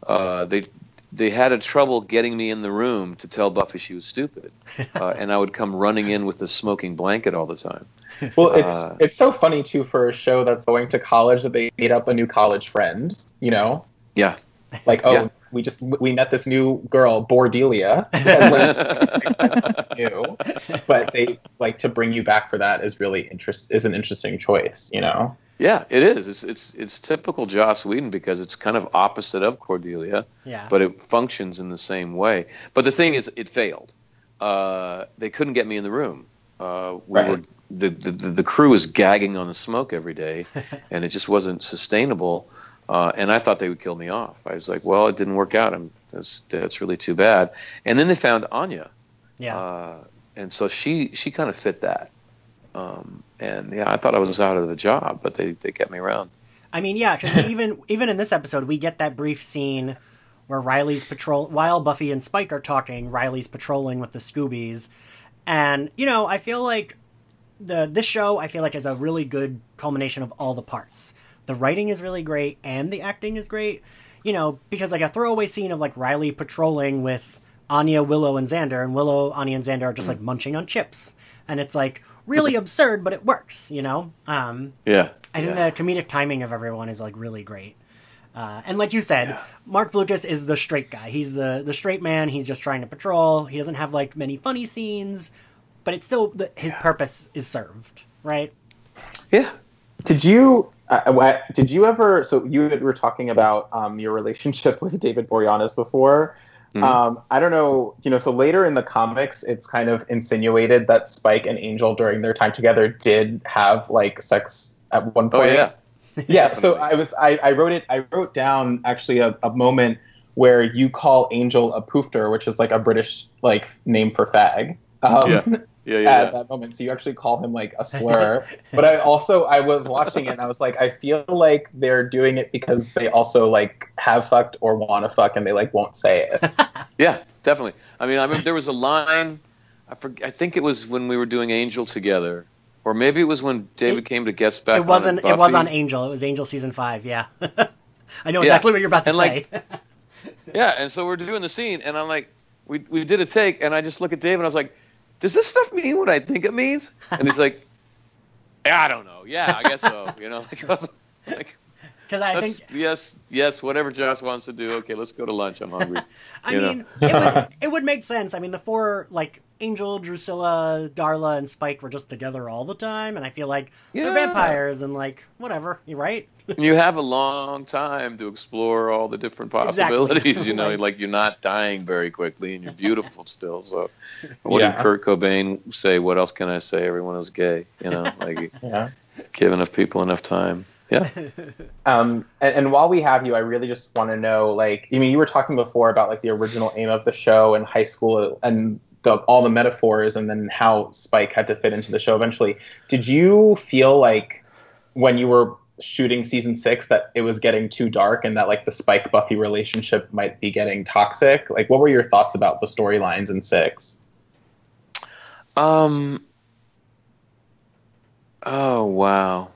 uh, they they had a trouble getting me in the room to tell Buffy she was stupid, uh, and I would come running in with the smoking blanket all the time. Well, it's uh, it's so funny too for a show that's going to college that they made up a new college friend. You know? Yeah. Like oh, yeah. we just we met this new girl, Bordelia. new, but they like to bring you back for that is really interest is an interesting choice. You know? Yeah, it is. It's it's it's typical Joss Whedon because it's kind of opposite of Cordelia. Yeah. But it functions in the same way. But the thing is, it failed. Uh, they couldn't get me in the room. Uh, we right. were the, the the crew was gagging on the smoke every day, and it just wasn't sustainable. Uh, and I thought they would kill me off. I was like, well, it didn't work out. I'm, that's that's really too bad. And then they found Anya. Yeah. Uh, and so she she kind of fit that. Um, and yeah, I thought I was out of the job, but they, they kept me around. I mean, yeah, because even even in this episode, we get that brief scene where Riley's patrol while Buffy and Spike are talking. Riley's patrolling with the Scoobies, and you know, I feel like the this show I feel like is a really good culmination of all the parts. The writing is really great, and the acting is great. You know, because like a throwaway scene of like Riley patrolling with Anya, Willow, and Xander, and Willow, Anya, and Xander are just mm. like munching on chips, and it's like really absurd, but it works. You know. Um, yeah. I think yeah. the comedic timing of everyone is like really great. Uh, and like you said, yeah. Marc Blucas is the straight guy. He's the the straight man. He's just trying to patrol. He doesn't have like many funny scenes, but it's still the, his yeah. purpose is served, right? Yeah. Did you uh, did you ever? So you were talking about um, your relationship with David Boreanaz before. Mm-hmm. Um, I don't know, you know, so later in the comics, it's kind of insinuated that Spike and Angel during their time together did have like sex at one point. Oh, yeah. yeah. So I was, I, I wrote it, I wrote down actually a, a moment where you call Angel a poofter, which is like a British like name for fag. Um, yeah. yeah, yeah, at yeah. that moment. So you actually call him like a slur. but I also I was watching it and I was like, I feel like they're doing it because they also like have fucked or want to fuck and they like won't say it. yeah, definitely. I mean, I mean, there was a line. I forget, I think it was when we were doing Angel together, or maybe it was when David it, came to guest back. It wasn't. it was on Angel. It was Angel season five. Yeah. I know exactly yeah. what you're about to and say. Like, yeah, and so we're doing the scene, and I'm like, we we did a take, and I just look at David, and I was like does this stuff mean what I think it means? And he's like, I don't know. Yeah, I guess so. You know, like, because I think yes, yes, whatever Joss wants to do. Okay, let's go to lunch. I'm hungry. I mean, it would, it would make sense. I mean, the four like Angel, Drusilla, Darla, and Spike were just together all the time, and I feel like yeah. they're vampires and like whatever. You right? you have a long time to explore all the different possibilities. Exactly. You know, right. like you're not dying very quickly, and you're beautiful still. So, what yeah. did Kurt Cobain say? What else can I say? Everyone is gay. You know, like yeah. give enough people enough time. Yeah. um, and, and, while we have you, I really just want to know, like, I mean, you were talking before about like the original aim of the show and high school and the, all the metaphors, and then how Spike had to fit into the show eventually. Did you feel like when you were shooting season six that it was getting too dark and that like the Spike Buffy relationship might be getting toxic? Like, what were your thoughts about the storylines in six? Um. Oh wow.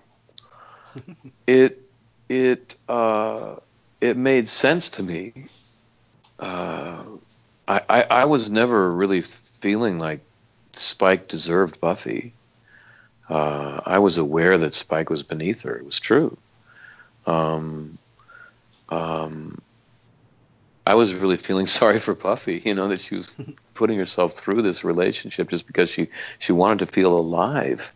It it uh it made sense to me. Uh, I, I, I was never really feeling like Spike deserved Buffy. Uh, I was aware that Spike was beneath her. It was true. Um, um, I was really feeling sorry for Buffy. You know that she was putting herself through this relationship just because she she wanted to feel alive.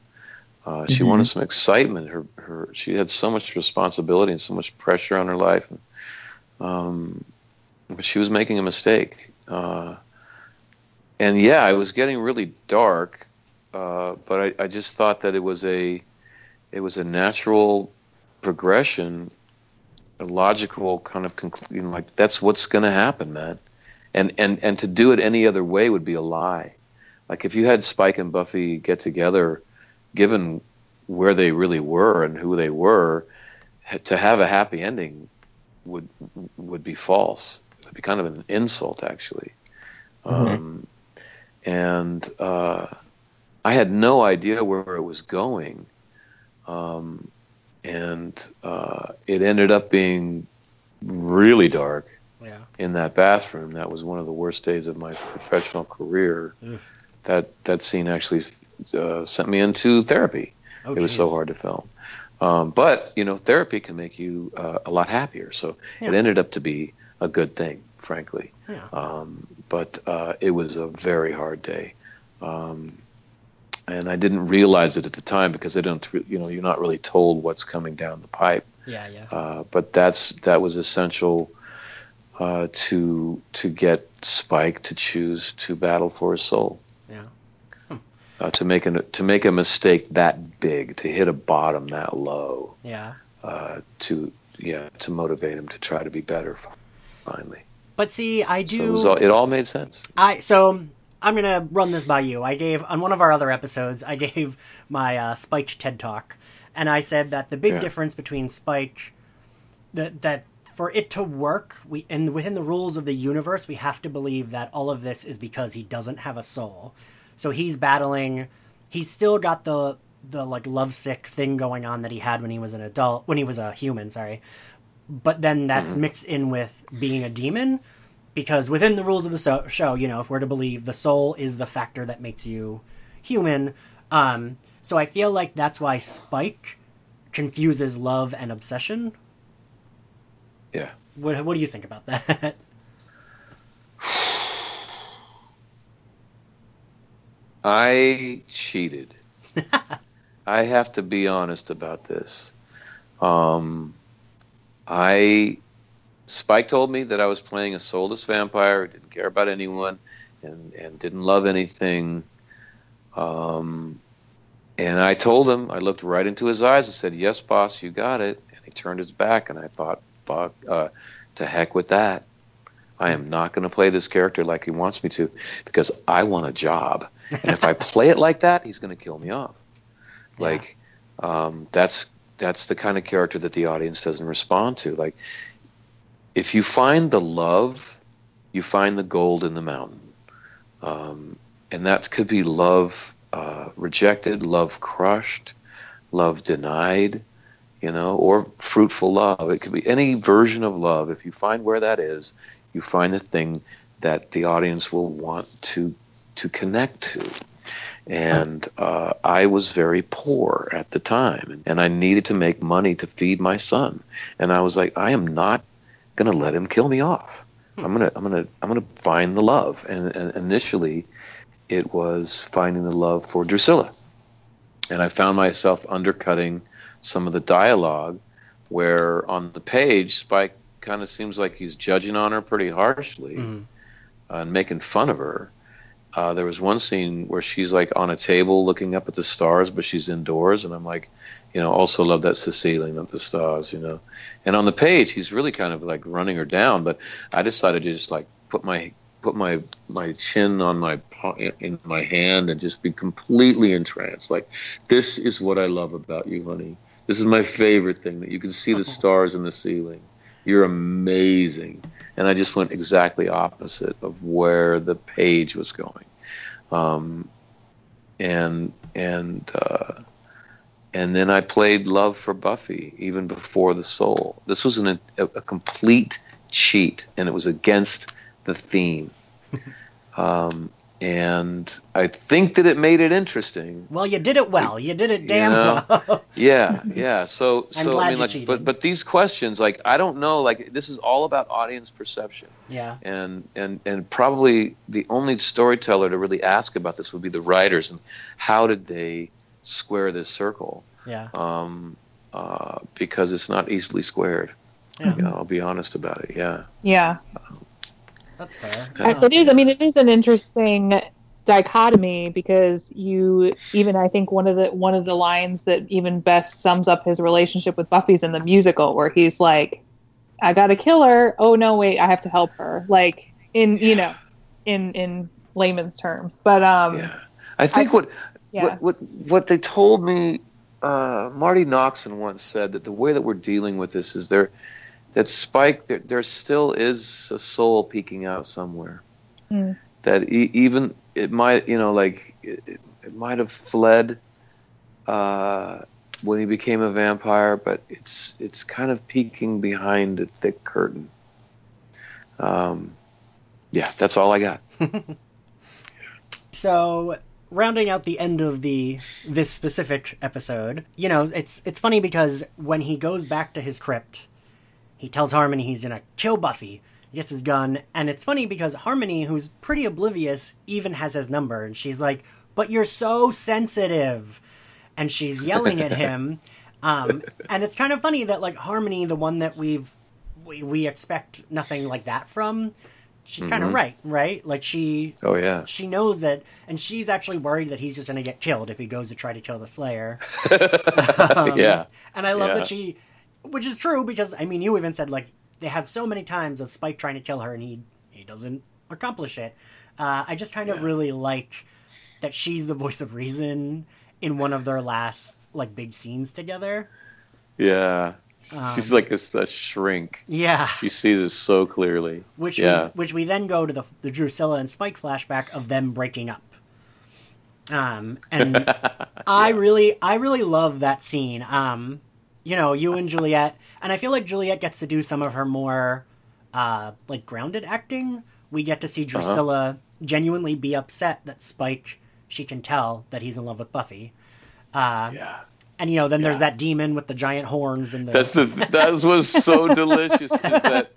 Uh, she mm-hmm. wanted some excitement. Her her she had so much responsibility and so much pressure on her life. And, um, but she was making a mistake. Uh, and yeah, it was getting really dark. Uh, but I, I just thought that it was a it was a natural progression, a logical kind of conclusion. Like that's what's going to happen, man. And and and to do it any other way would be a lie. Like if you had Spike and Buffy get together, given where they really were and who they were, to have a happy ending would would be false. It would be kind of an insult, actually. Mm-hmm. Um, and uh, I had no idea where it was going, um, and uh, it ended up being really dark. Yeah. In that bathroom, that was one of the worst days of my professional career. That that scene actually uh, sent me into therapy. Oh, it was geez. so hard to film. Um, but you know, therapy can make you uh, a lot happier. So yeah. it ended up to be a good thing, frankly. Yeah. Um, but uh, it was a very hard day, um, and I didn't realize it at the time because I don't, you know, you're not really told what's coming down the pipe. Yeah, yeah. Uh, but that's that was essential uh, to to get Spike to choose to battle for his soul. Uh, to make a to make a mistake that big, to hit a bottom that low. Yeah. Uh, to yeah, to motivate him to try to be better finally. But see, I do. So it, all, it all made sense. I so I'm gonna run this by you. I gave on one of our other episodes. I gave my uh, Spike TED talk, and I said that the big yeah. difference between Spike, that that for it to work, we and within the rules of the universe, we have to believe that all of this is because he doesn't have a soul. So he's battling. He's still got the the like lovesick thing going on that he had when he was an adult, when he was a human. Sorry, but then that's mm-hmm. mixed in with being a demon, because within the rules of the so- show, you know, if we're to believe the soul is the factor that makes you human. Um, so I feel like that's why Spike confuses love and obsession. Yeah. What What do you think about that? I cheated. I have to be honest about this. Um, I Spike told me that I was playing a soulless vampire, who didn't care about anyone, and and didn't love anything. Um, and I told him, I looked right into his eyes and said, "Yes, boss, you got it." And he turned his back, and I thought, "Fuck, uh, to heck with that." I am not going to play this character like he wants me to because I want a job. And if I play it like that, he's going to kill me off. Yeah. Like um, that's that's the kind of character that the audience doesn't respond to. Like if you find the love, you find the gold in the mountain. Um, and that could be love uh, rejected, love crushed, love denied, you know, or fruitful love. It could be any version of love. If you find where that is, you find the thing that the audience will want to to connect to. And uh, I was very poor at the time, and I needed to make money to feed my son. And I was like, I am not going to let him kill me off. I'm gonna, I'm gonna, I'm gonna find the love. And, and initially, it was finding the love for Drusilla, and I found myself undercutting some of the dialogue, where on the page Spike kind of seems like he's judging on her pretty harshly mm-hmm. uh, and making fun of her. Uh, there was one scene where she's like on a table looking up at the stars, but she's indoors, and I'm like, you know, also love that Cecilia, not the stars, you know. And on the page, he's really kind of like running her down, but I decided to just like put my put my my chin on my in my hand and just be completely entranced. Like, this is what I love about you, honey. This is my favorite thing that you can see the stars in the ceiling. You're amazing. And I just went exactly opposite of where the page was going. Um, and and uh, and then I played Love for Buffy even before the Soul. This was an, a, a complete cheat, and it was against the theme. um, and I think that it made it interesting. Well, you did it well. You did it damn you know? well. yeah, yeah. So, so I mean, like, cheated. but but these questions, like, I don't know. Like, this is all about audience perception. Yeah. And and and probably the only storyteller to really ask about this would be the writers and how did they square this circle? Yeah. Um, uh, because it's not easily squared. Yeah. You know, I'll be honest about it. Yeah. Yeah. Um, that's fair. Yeah. It is. I mean, it is an interesting dichotomy because you even I think one of the one of the lines that even best sums up his relationship with Buffy's in the musical where he's like, "I got to kill her. Oh no, wait, I have to help her." Like in you know, in in layman's terms. But um, yeah, I think I, what, yeah. what what what they told me. Uh, Marti Noxon once said that the way that we're dealing with this is there that Spike, there, there still is a soul peeking out somewhere. Mm. That e- even it might, you know, like it, it might have fled uh, when he became a vampire, but it's it's kind of peeking behind a thick curtain. Um, yeah, that's all I got. so rounding out the end of the this specific episode, you know, it's it's funny because when he goes back to his crypt he tells Harmony he's gonna kill Buffy, gets his gun, and it's funny because Harmony, who's pretty oblivious, even has his number, and she's like, But you're so sensitive. And she's yelling at him. Um, and it's kind of funny that, like, Harmony, the one that we've we, we expect nothing like that from, she's kind of mm-hmm. right, right? Like she, oh yeah, she knows that, and she's actually worried that he's just going to get killed if he goes to try to kill the Slayer. um, yeah, and I love yeah. that she which is true because I mean, you even said like they have so many times of Spike trying to kill her and he he doesn't accomplish it. Uh, I just kind of really like that she's the voice of reason in one of their last like big scenes together. Yeah, um, she's like a, a, shrink. Yeah, she sees it so clearly. Which yeah. we, which we then go to the the Drusilla and Spike flashback of them breaking up. Um, and yeah. I really I really love that scene. Um, you know, you and Juliet, and I feel like Juliet gets to do some of her more uh, like grounded acting. We get to see uh-huh. Drusilla uh-huh. genuinely be upset that Spike. She can tell that he's in love with Buffy. Uh, yeah. And you know, then yeah. there's that demon with the giant horns and the. That's the that was so delicious. Is that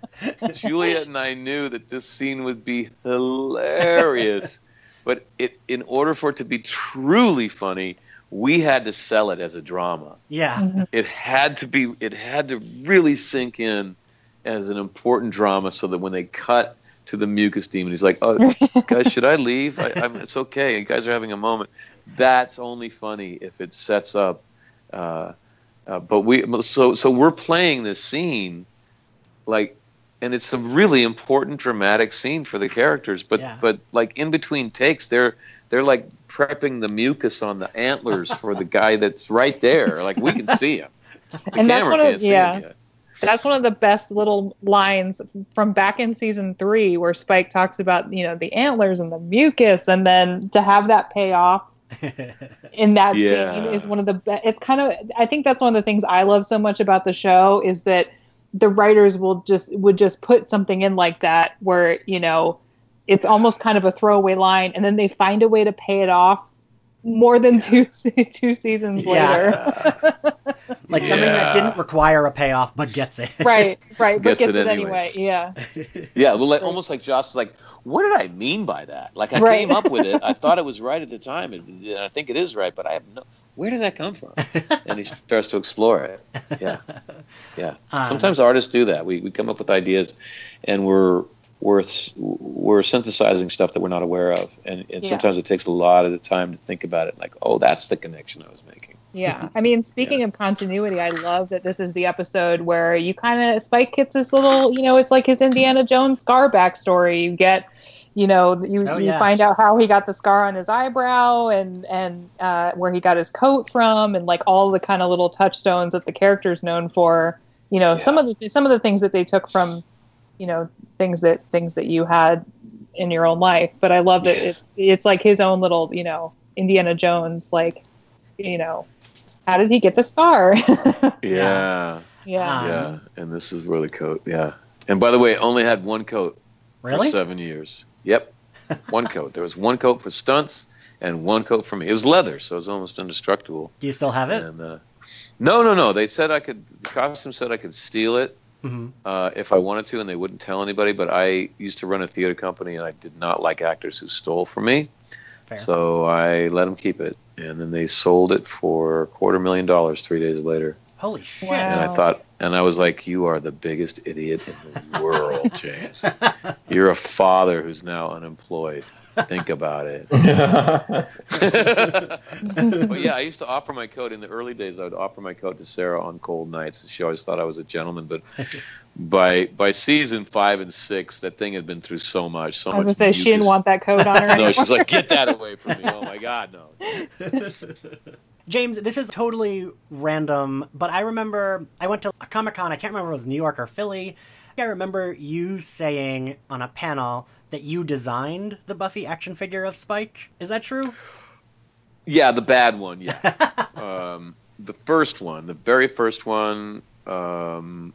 Juliet and I knew that this scene would be hilarious, but it in order for it to be truly funny, we had to sell it as a drama. Yeah. Mm-hmm. It had to be it had to really sink in as an important drama so that when they cut to the mucus demon, he's like, "Oh, guys, should I leave? I, it's okay. You guys are having a moment." That's only funny if it sets up. Uh, uh, but we so so we're playing this scene, like, and it's a really important dramatic scene for the characters. But yeah. but like in between takes, they're they're like prepping the mucus on the antlers for the guy that's right there. Like we can see him. The and that's one of yeah. That's one of the best little lines from back in season three, where Spike talks about you know the antlers and the mucus, and then to have that pay off in that yeah. scene is one of the best. It's kind of I think that's one of the things I love so much about the show is that the writers will just would just put something in like that where you know it's almost kind of a throwaway line, and then they find a way to pay it off more than two two seasons yeah. later. like yeah. something that didn't require a payoff but gets it. right, right, but gets, gets it, anyway. anyway. Yeah. Yeah, well, like, almost like Joss is like, what did I mean by that? Like I right. came up with it. I thought it was right at the time, and I think it is right, but I have no. Where did that come from? and he starts to explore it. Yeah, yeah. Um, Sometimes artists do that. We we come up with ideas, and we're we're we're synthesizing stuff that we're not aware of, and, and yeah. sometimes it takes a lot of the time to think about it. Like, oh, that's the connection I was making. Yeah, I mean, speaking yeah. of continuity, I love that this is the episode where you kind of Spike gets this little, you know, it's like his Indiana Jones scar backstory. You get, you know, you, oh, you yeah. find out how he got the scar on his eyebrow and and uh, where he got his coat from, and like all the kind of little touchstones that the character's known for. You know, some of the some of the things that they took from you know things that things that you had in your own life but i love that it's it's like his own little you know indiana jones like you know how did he get the scar? yeah. Yeah. Um, Yeah. And this is where the coat. Yeah. And by the way, only had one coat Really? for seven years. Yep. One coat. There was one coat for stunts and one coat for me. It was leather, so it was almost indestructible. Do you still have it? And uh, no, no, no. They said I could. The costume said I could steal it hmm uh, if I wanted to, and they wouldn't tell anybody. But I used to run a theater company, and I did not like actors who stole from me. Fair. So I let them keep it, and then they sold it for a quarter million dollars three days later. Holy shit! Wow. And I thought, and I was like, "You are the biggest idiot in the world, James. You're a father who's now unemployed. Think about it." but yeah, I used to offer my coat in the early days. I would offer my coat to Sarah on cold nights. She always thought I was a gentleman, but by by season five and six, that thing had been through so much. So I was much gonna say she didn't want that coat on her No, anymore. she's like, "Get that away from me!" Oh my god, no. James, this is totally random, but I remember I went to a Comic Con. I can't remember if it was New York or Philly. I remember you saying on a panel that you designed the Buffy action figure of Spike. Is that true? Yeah, the bad one. Yeah, um, the first one, the very first one. Um,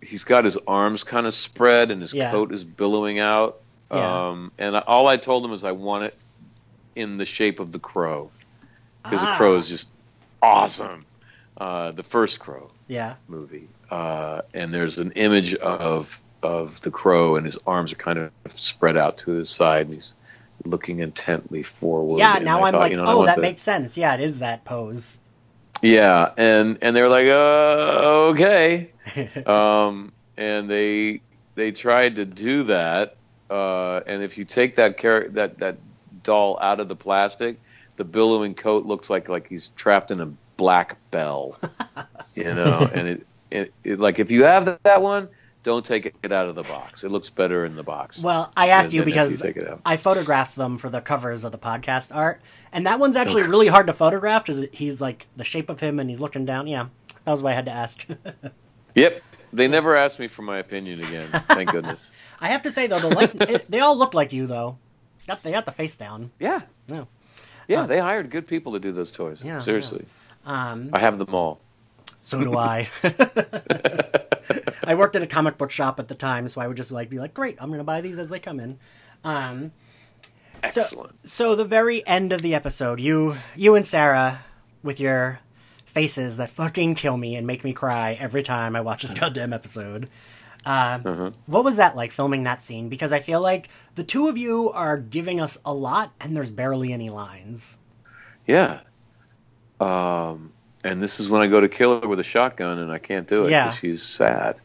he's got his arms kind of spread and his Yeah. coat is billowing out. Yeah. Um, and I, all I told him is I want it in the shape of the crow because Ah. the crow is just awesome. Uh, the first crow Yeah. movie, uh, and there's an image of of the crow and his arms are kind of spread out to his side and he's looking intently forward. Yeah, and now I I'm thought, like, you know, oh, that the- makes sense. Yeah, it is that pose. Yeah, and and they're like, uh, okay, um, and they they tried to do that, uh, and if you take that char- that that doll out of the plastic, the billowing coat looks like like he's trapped in a black bell, you know, and it, it, it like if you have that, one, don't take it out of the box. It looks better in the box. Well, I asked you because out. I photographed them for the covers of the podcast art, and that one's actually really hard to photograph because he's like the shape of him and he's looking down. Yeah, that was why I had to ask. Yep, they never asked me for my opinion again. Thank goodness. I have to say though, the like, it, they all look like you though. Got they got the face down. Yeah. No. Yeah, Huh. they hired good people to do those toys. Yeah, Seriously. Um, I have them all. So do I. I worked at a comic book shop at the time, so I would just like be like, "Great, I'm going to buy these as they come in." Um, so, Excellent. so the very end of the episode, you you and Sarah with your faces that fucking kill me and make me cry every time I watch this goddamn episode. Uh, Uh-huh. What was that like filming that scene? Because I feel like the two of you are giving us a lot, and there's barely any lines. Yeah. Um, and this is when I go to kill her with a shotgun, and I can't do it Yeah. she's sad.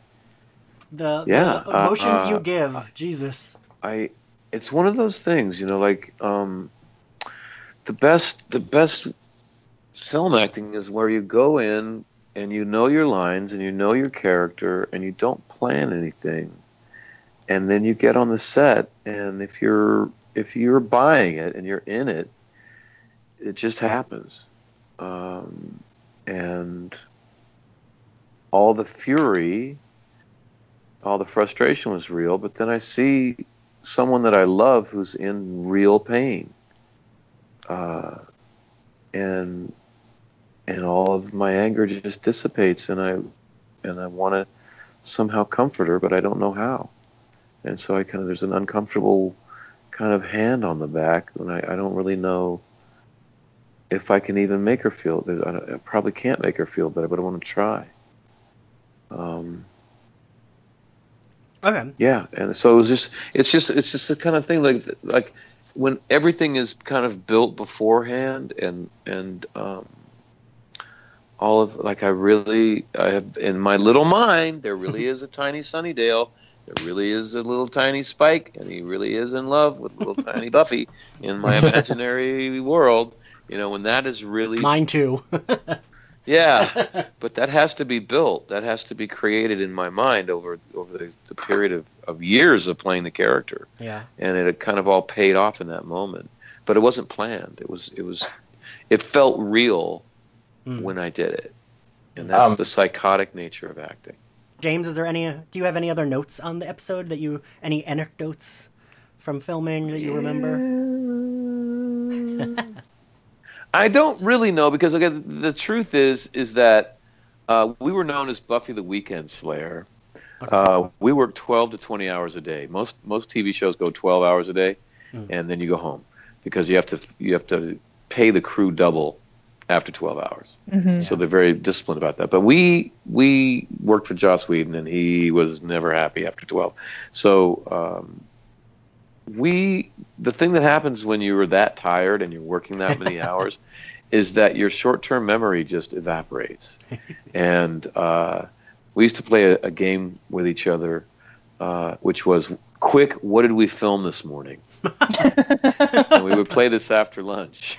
The, Yeah, the emotions uh, you uh, give, Jesus. I. It's one of those things, you know, like um, the best. The best film acting is where you go in and you know your lines and you know your character and you don't plan anything, and then you get on the set and if you're if you're buying it and you're in it, it just happens, um, and all the fury, all the frustration was real. But then I see someone that I love who's in real pain, uh, and and all of my anger just dissipates, and I and I want to somehow comfort her, but I don't know how. And so I kind of there's an uncomfortable kind of hand on the back, and I, I don't really know if I can even make her feel. I, I probably can't make her feel better, but I want to try. Um, Okay. yeah, and so it was just it's just it's just the kind of thing like like when everything is kind of built beforehand and and um, all of like I really I have in my little mind there really is a tiny Sunnydale. There really is a little tiny Spike, and he really is in love with little tiny Buffy in my imaginary world. You know, when that is really Mine too. yeah, but that has to be built. That has to be created in my mind over over the, the period of, of years of playing the character, yeah. and it had kind of all paid off in that moment. But it wasn't planned. It was it was it felt real Mm. when I did it, and that's Um, the psychotic nature of acting. James, is there any? Do you have any other notes on the episode that you? Any anecdotes from filming that you remember? I don't really know because again, the truth is is that uh, we were known as Buffy the Weekend Slayer. Okay. Uh, we work 12 to 20 hours a day. Most most TV shows go 12 hours a day, mm. and then you go home because you have to you have to pay the crew double after 12 hours. Mm-hmm. So they're very disciplined about that. But we we worked for Joss Whedon, and he was never happy after 12. So um, we the thing that happens when you are that tired and you're working that many hours is that your short-term memory just evaporates. and uh, we used to play a, a game with each other, uh, which was quick. What did we film this morning? and we would play this after lunch,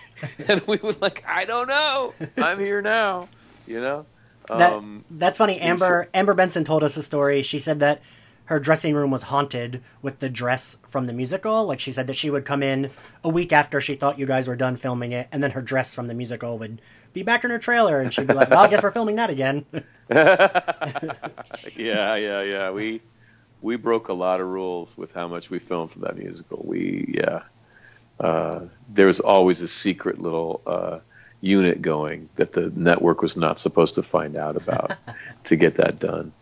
and we would like, I don't know. I'm here now. You know. That, um, that's funny. Amber. Amber Benson told us a story. She said that her dressing room was haunted with the dress from the musical. Like she said that she would come in a week after she thought you guys were done filming it, and then her dress from the musical would be back in her trailer, and she'd be like, "Well, I guess we're filming that again." yeah, yeah, yeah. We we broke a lot of rules with how much we filmed for that musical. We yeah, uh, there was always a secret little uh, unit going that the network was not supposed to find out about to get that done.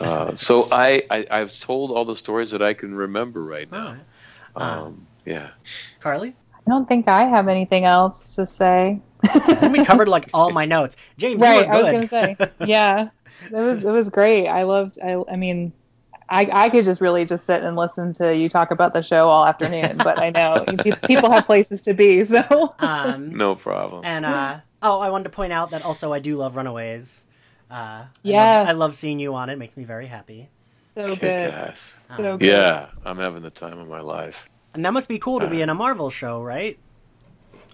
Uh, so I, I have told all the stories that I can remember right now. Oh. Um, yeah, Carly. I don't think I have anything else to say. we covered like all my notes. James, right? I was gonna say, yeah, it was it was great. I loved. I I mean, I, I could just really just sit and listen to you talk about the show all afternoon, but I know people have places to be, so um, no problem. And uh, oh, I wanted to point out that also I do love Runaways. Uh, yeah, I, I, love seeing you on it. Makes me very happy. So good. Um, so good. Yeah, I'm having the time of my life. And that must be cool to be uh, in a Marvel show, right?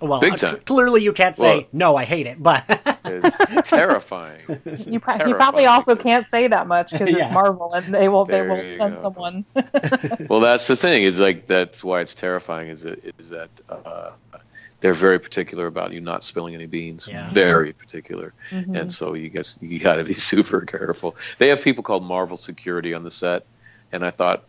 Well, big uh, clearly you can't say well, no. I hate it, but it's terrifying. It's you, terrifying. you probably also can't say that much because yeah. it's Marvel, and they will there they will send go. someone. well, that's the thing. Is like that's why it's terrifying. Is that is that uh, they're very particular about you not spilling any beans. Yeah. Very particular, mm-hmm. and so you guys you got to be super careful. They have people called Marvel security on the set, and I thought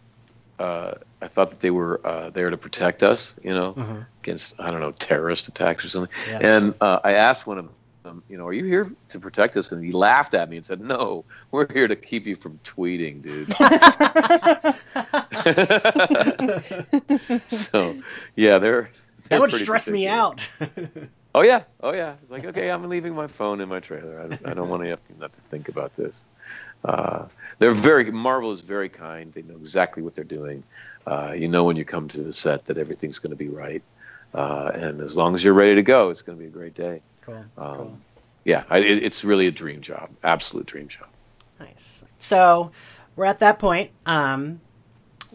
uh, I thought that they were uh, there to protect us, you know, mm-hmm. against I don't know terrorist attacks or something. Yeah. And uh, I asked one of them, you know, are you here to protect us? And he laughed at me and said, "No, we're here to keep you from tweeting, dude." so, yeah, they're, they're that would stress me out. oh yeah, oh yeah. It's Like okay, I'm leaving my phone in my trailer. I, I don't want to have to think about this. Uh, they're very Marvel is very kind. They know exactly what they're doing. Uh, you know when you come to the set that everything's going to be right, uh, and as long as you're ready to go, it's going to be a great day. Cool. Um, cool. Yeah, I, it, it's really a dream job. Absolute dream job. Nice. So we're at that point. Um,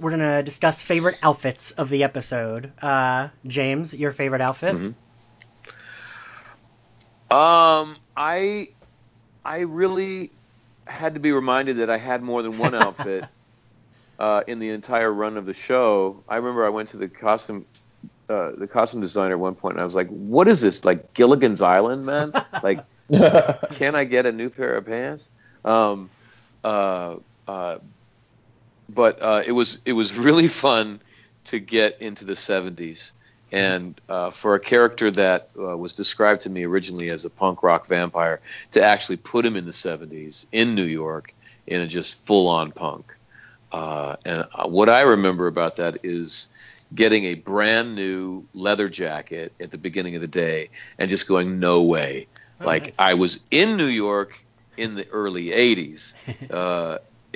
we're gonna discuss favorite outfits of the episode. Uh, James, your favorite outfit? Mm-hmm. Um, I, I really had to be reminded that I had more than one outfit uh, in the entire run of the show. I remember I went to the costume uh, the costume designer at one point, and I was like, "What is this? Like Gilligan's Island, man? like, can I get a new pair of pants?" Um, uh, uh, but uh, it was it was really fun to get into the '70s and uh, for a character that uh, was described to me originally as a punk rock vampire, to actually put him in the 70s in New York in a just full on punk. Uh, and uh, what I remember about that is getting a brand new leather jacket at the beginning of the day and just going, no way. Oh, like, nice. I was in New York in the early 80s.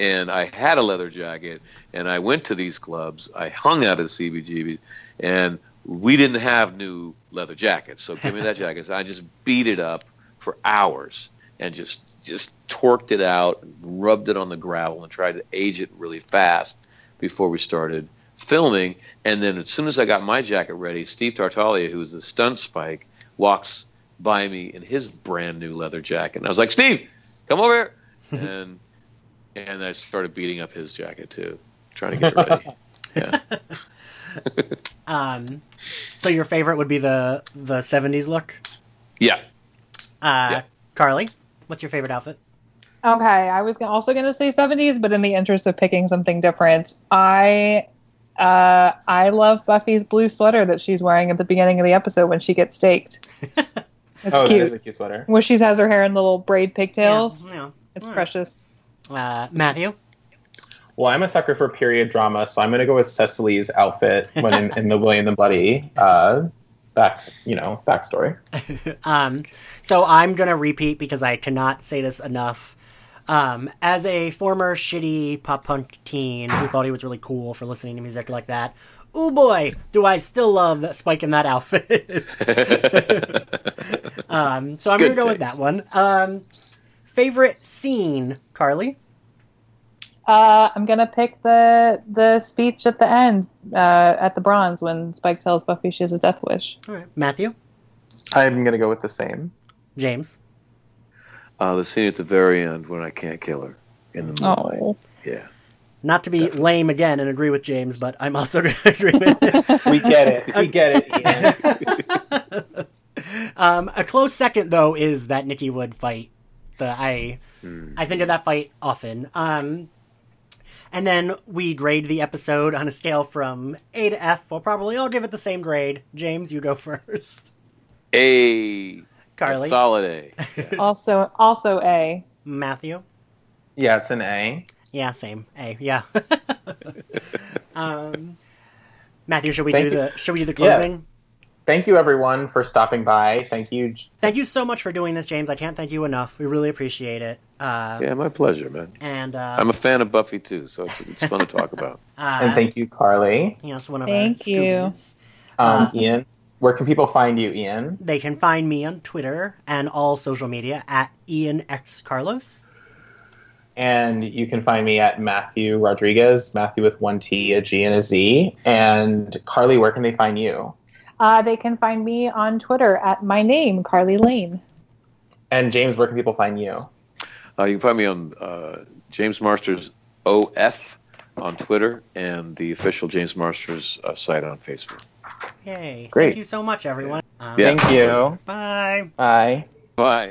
And I had a leather jacket, and I went to these clubs. I hung out at CBGBs, and we didn't have new leather jackets, so give me that jacket. So I just beat it up for hours and just just torqued it out, rubbed it on the gravel, and tried to age it really fast before we started filming. And then as soon as I got my jacket ready, Steve Tartaglia, who was the stunt spike, walks by me in his brand new leather jacket. And I was like, Steve, come over here. and and I started beating up his jacket too, trying to get it ready. Yeah. um, so your favorite would be the the '70s look. Yeah. Uh, yeah. Carly, what's your favorite outfit? Okay, I was also going to say 70s, but in the interest of picking something different, I uh, I love Buffy's blue sweater that she's wearing at the beginning of the episode when she gets staked. It's oh, cute. that is a cute sweater. Where she has her hair in little braid pigtails. Yeah, yeah. It's All right. Precious. Uh, Matthew. Well, I'm a sucker for period drama, so I'm going to go with Cecily's outfit when in, in the William the Bloody uh, back, you know, backstory. Um, so I'm gonna repeat because I cannot say this enough. Um, as a former shitty pop punk teen who thought he was really cool for listening to music like that, oh boy, do I still love that Spike in that outfit. um, so I'm gonna go with that one. Um, favorite scene, Carly? Uh, I'm gonna pick the the speech at the end uh, at the bronze when Spike tells Buffy she has a death wish. All right, Matthew, I'm going to go with the same. James. Uh, the scene at the very end when I can't kill her in the moonlight. Oh, Yeah. Not to be lame again and agree with James, but I'm also going to agree with We get it. We get it, Ian. Um, a close second though is that Nikki Wood fight. The I I think of that fight often. Um, and then we grade the episode on a scale from A to F. We'll probably all give it the same grade. James, you go first. A Carly, A solid A. also also A. Matthew. Yeah, it's an A. Yeah, same. A. Yeah. um, Matthew, should we Thank do you. the should we do the Yeah. Closing? Thank you, everyone, for stopping by. Thank you. Thank you so much for doing this, James. I can't thank you enough. We really appreciate it. Uh, Yeah, my pleasure, man. And uh, I'm a fan of Buffy too, so it's, it's fun to talk about. uh, And thank you, Carly. yes, one of Thank our you. Um, Uh, Ian, where can people find you, Ian? They can find me on Twitter and all social media at Ian X Carlos. And you can find me at Matthew Rodriguez, Matthew with one T, a G, and a Z. And Carly, where can they find you? Uh, they can find me on Twitter at my name Carly Lane. And James, where can people find you? Uh, you can find me on uh, James Marsters OF on Twitter and the official James Marsters uh, site on Facebook. Yay. Great. Thank you so much, everyone. Um, Yeah. Thank you. Bye. Bye. Bye.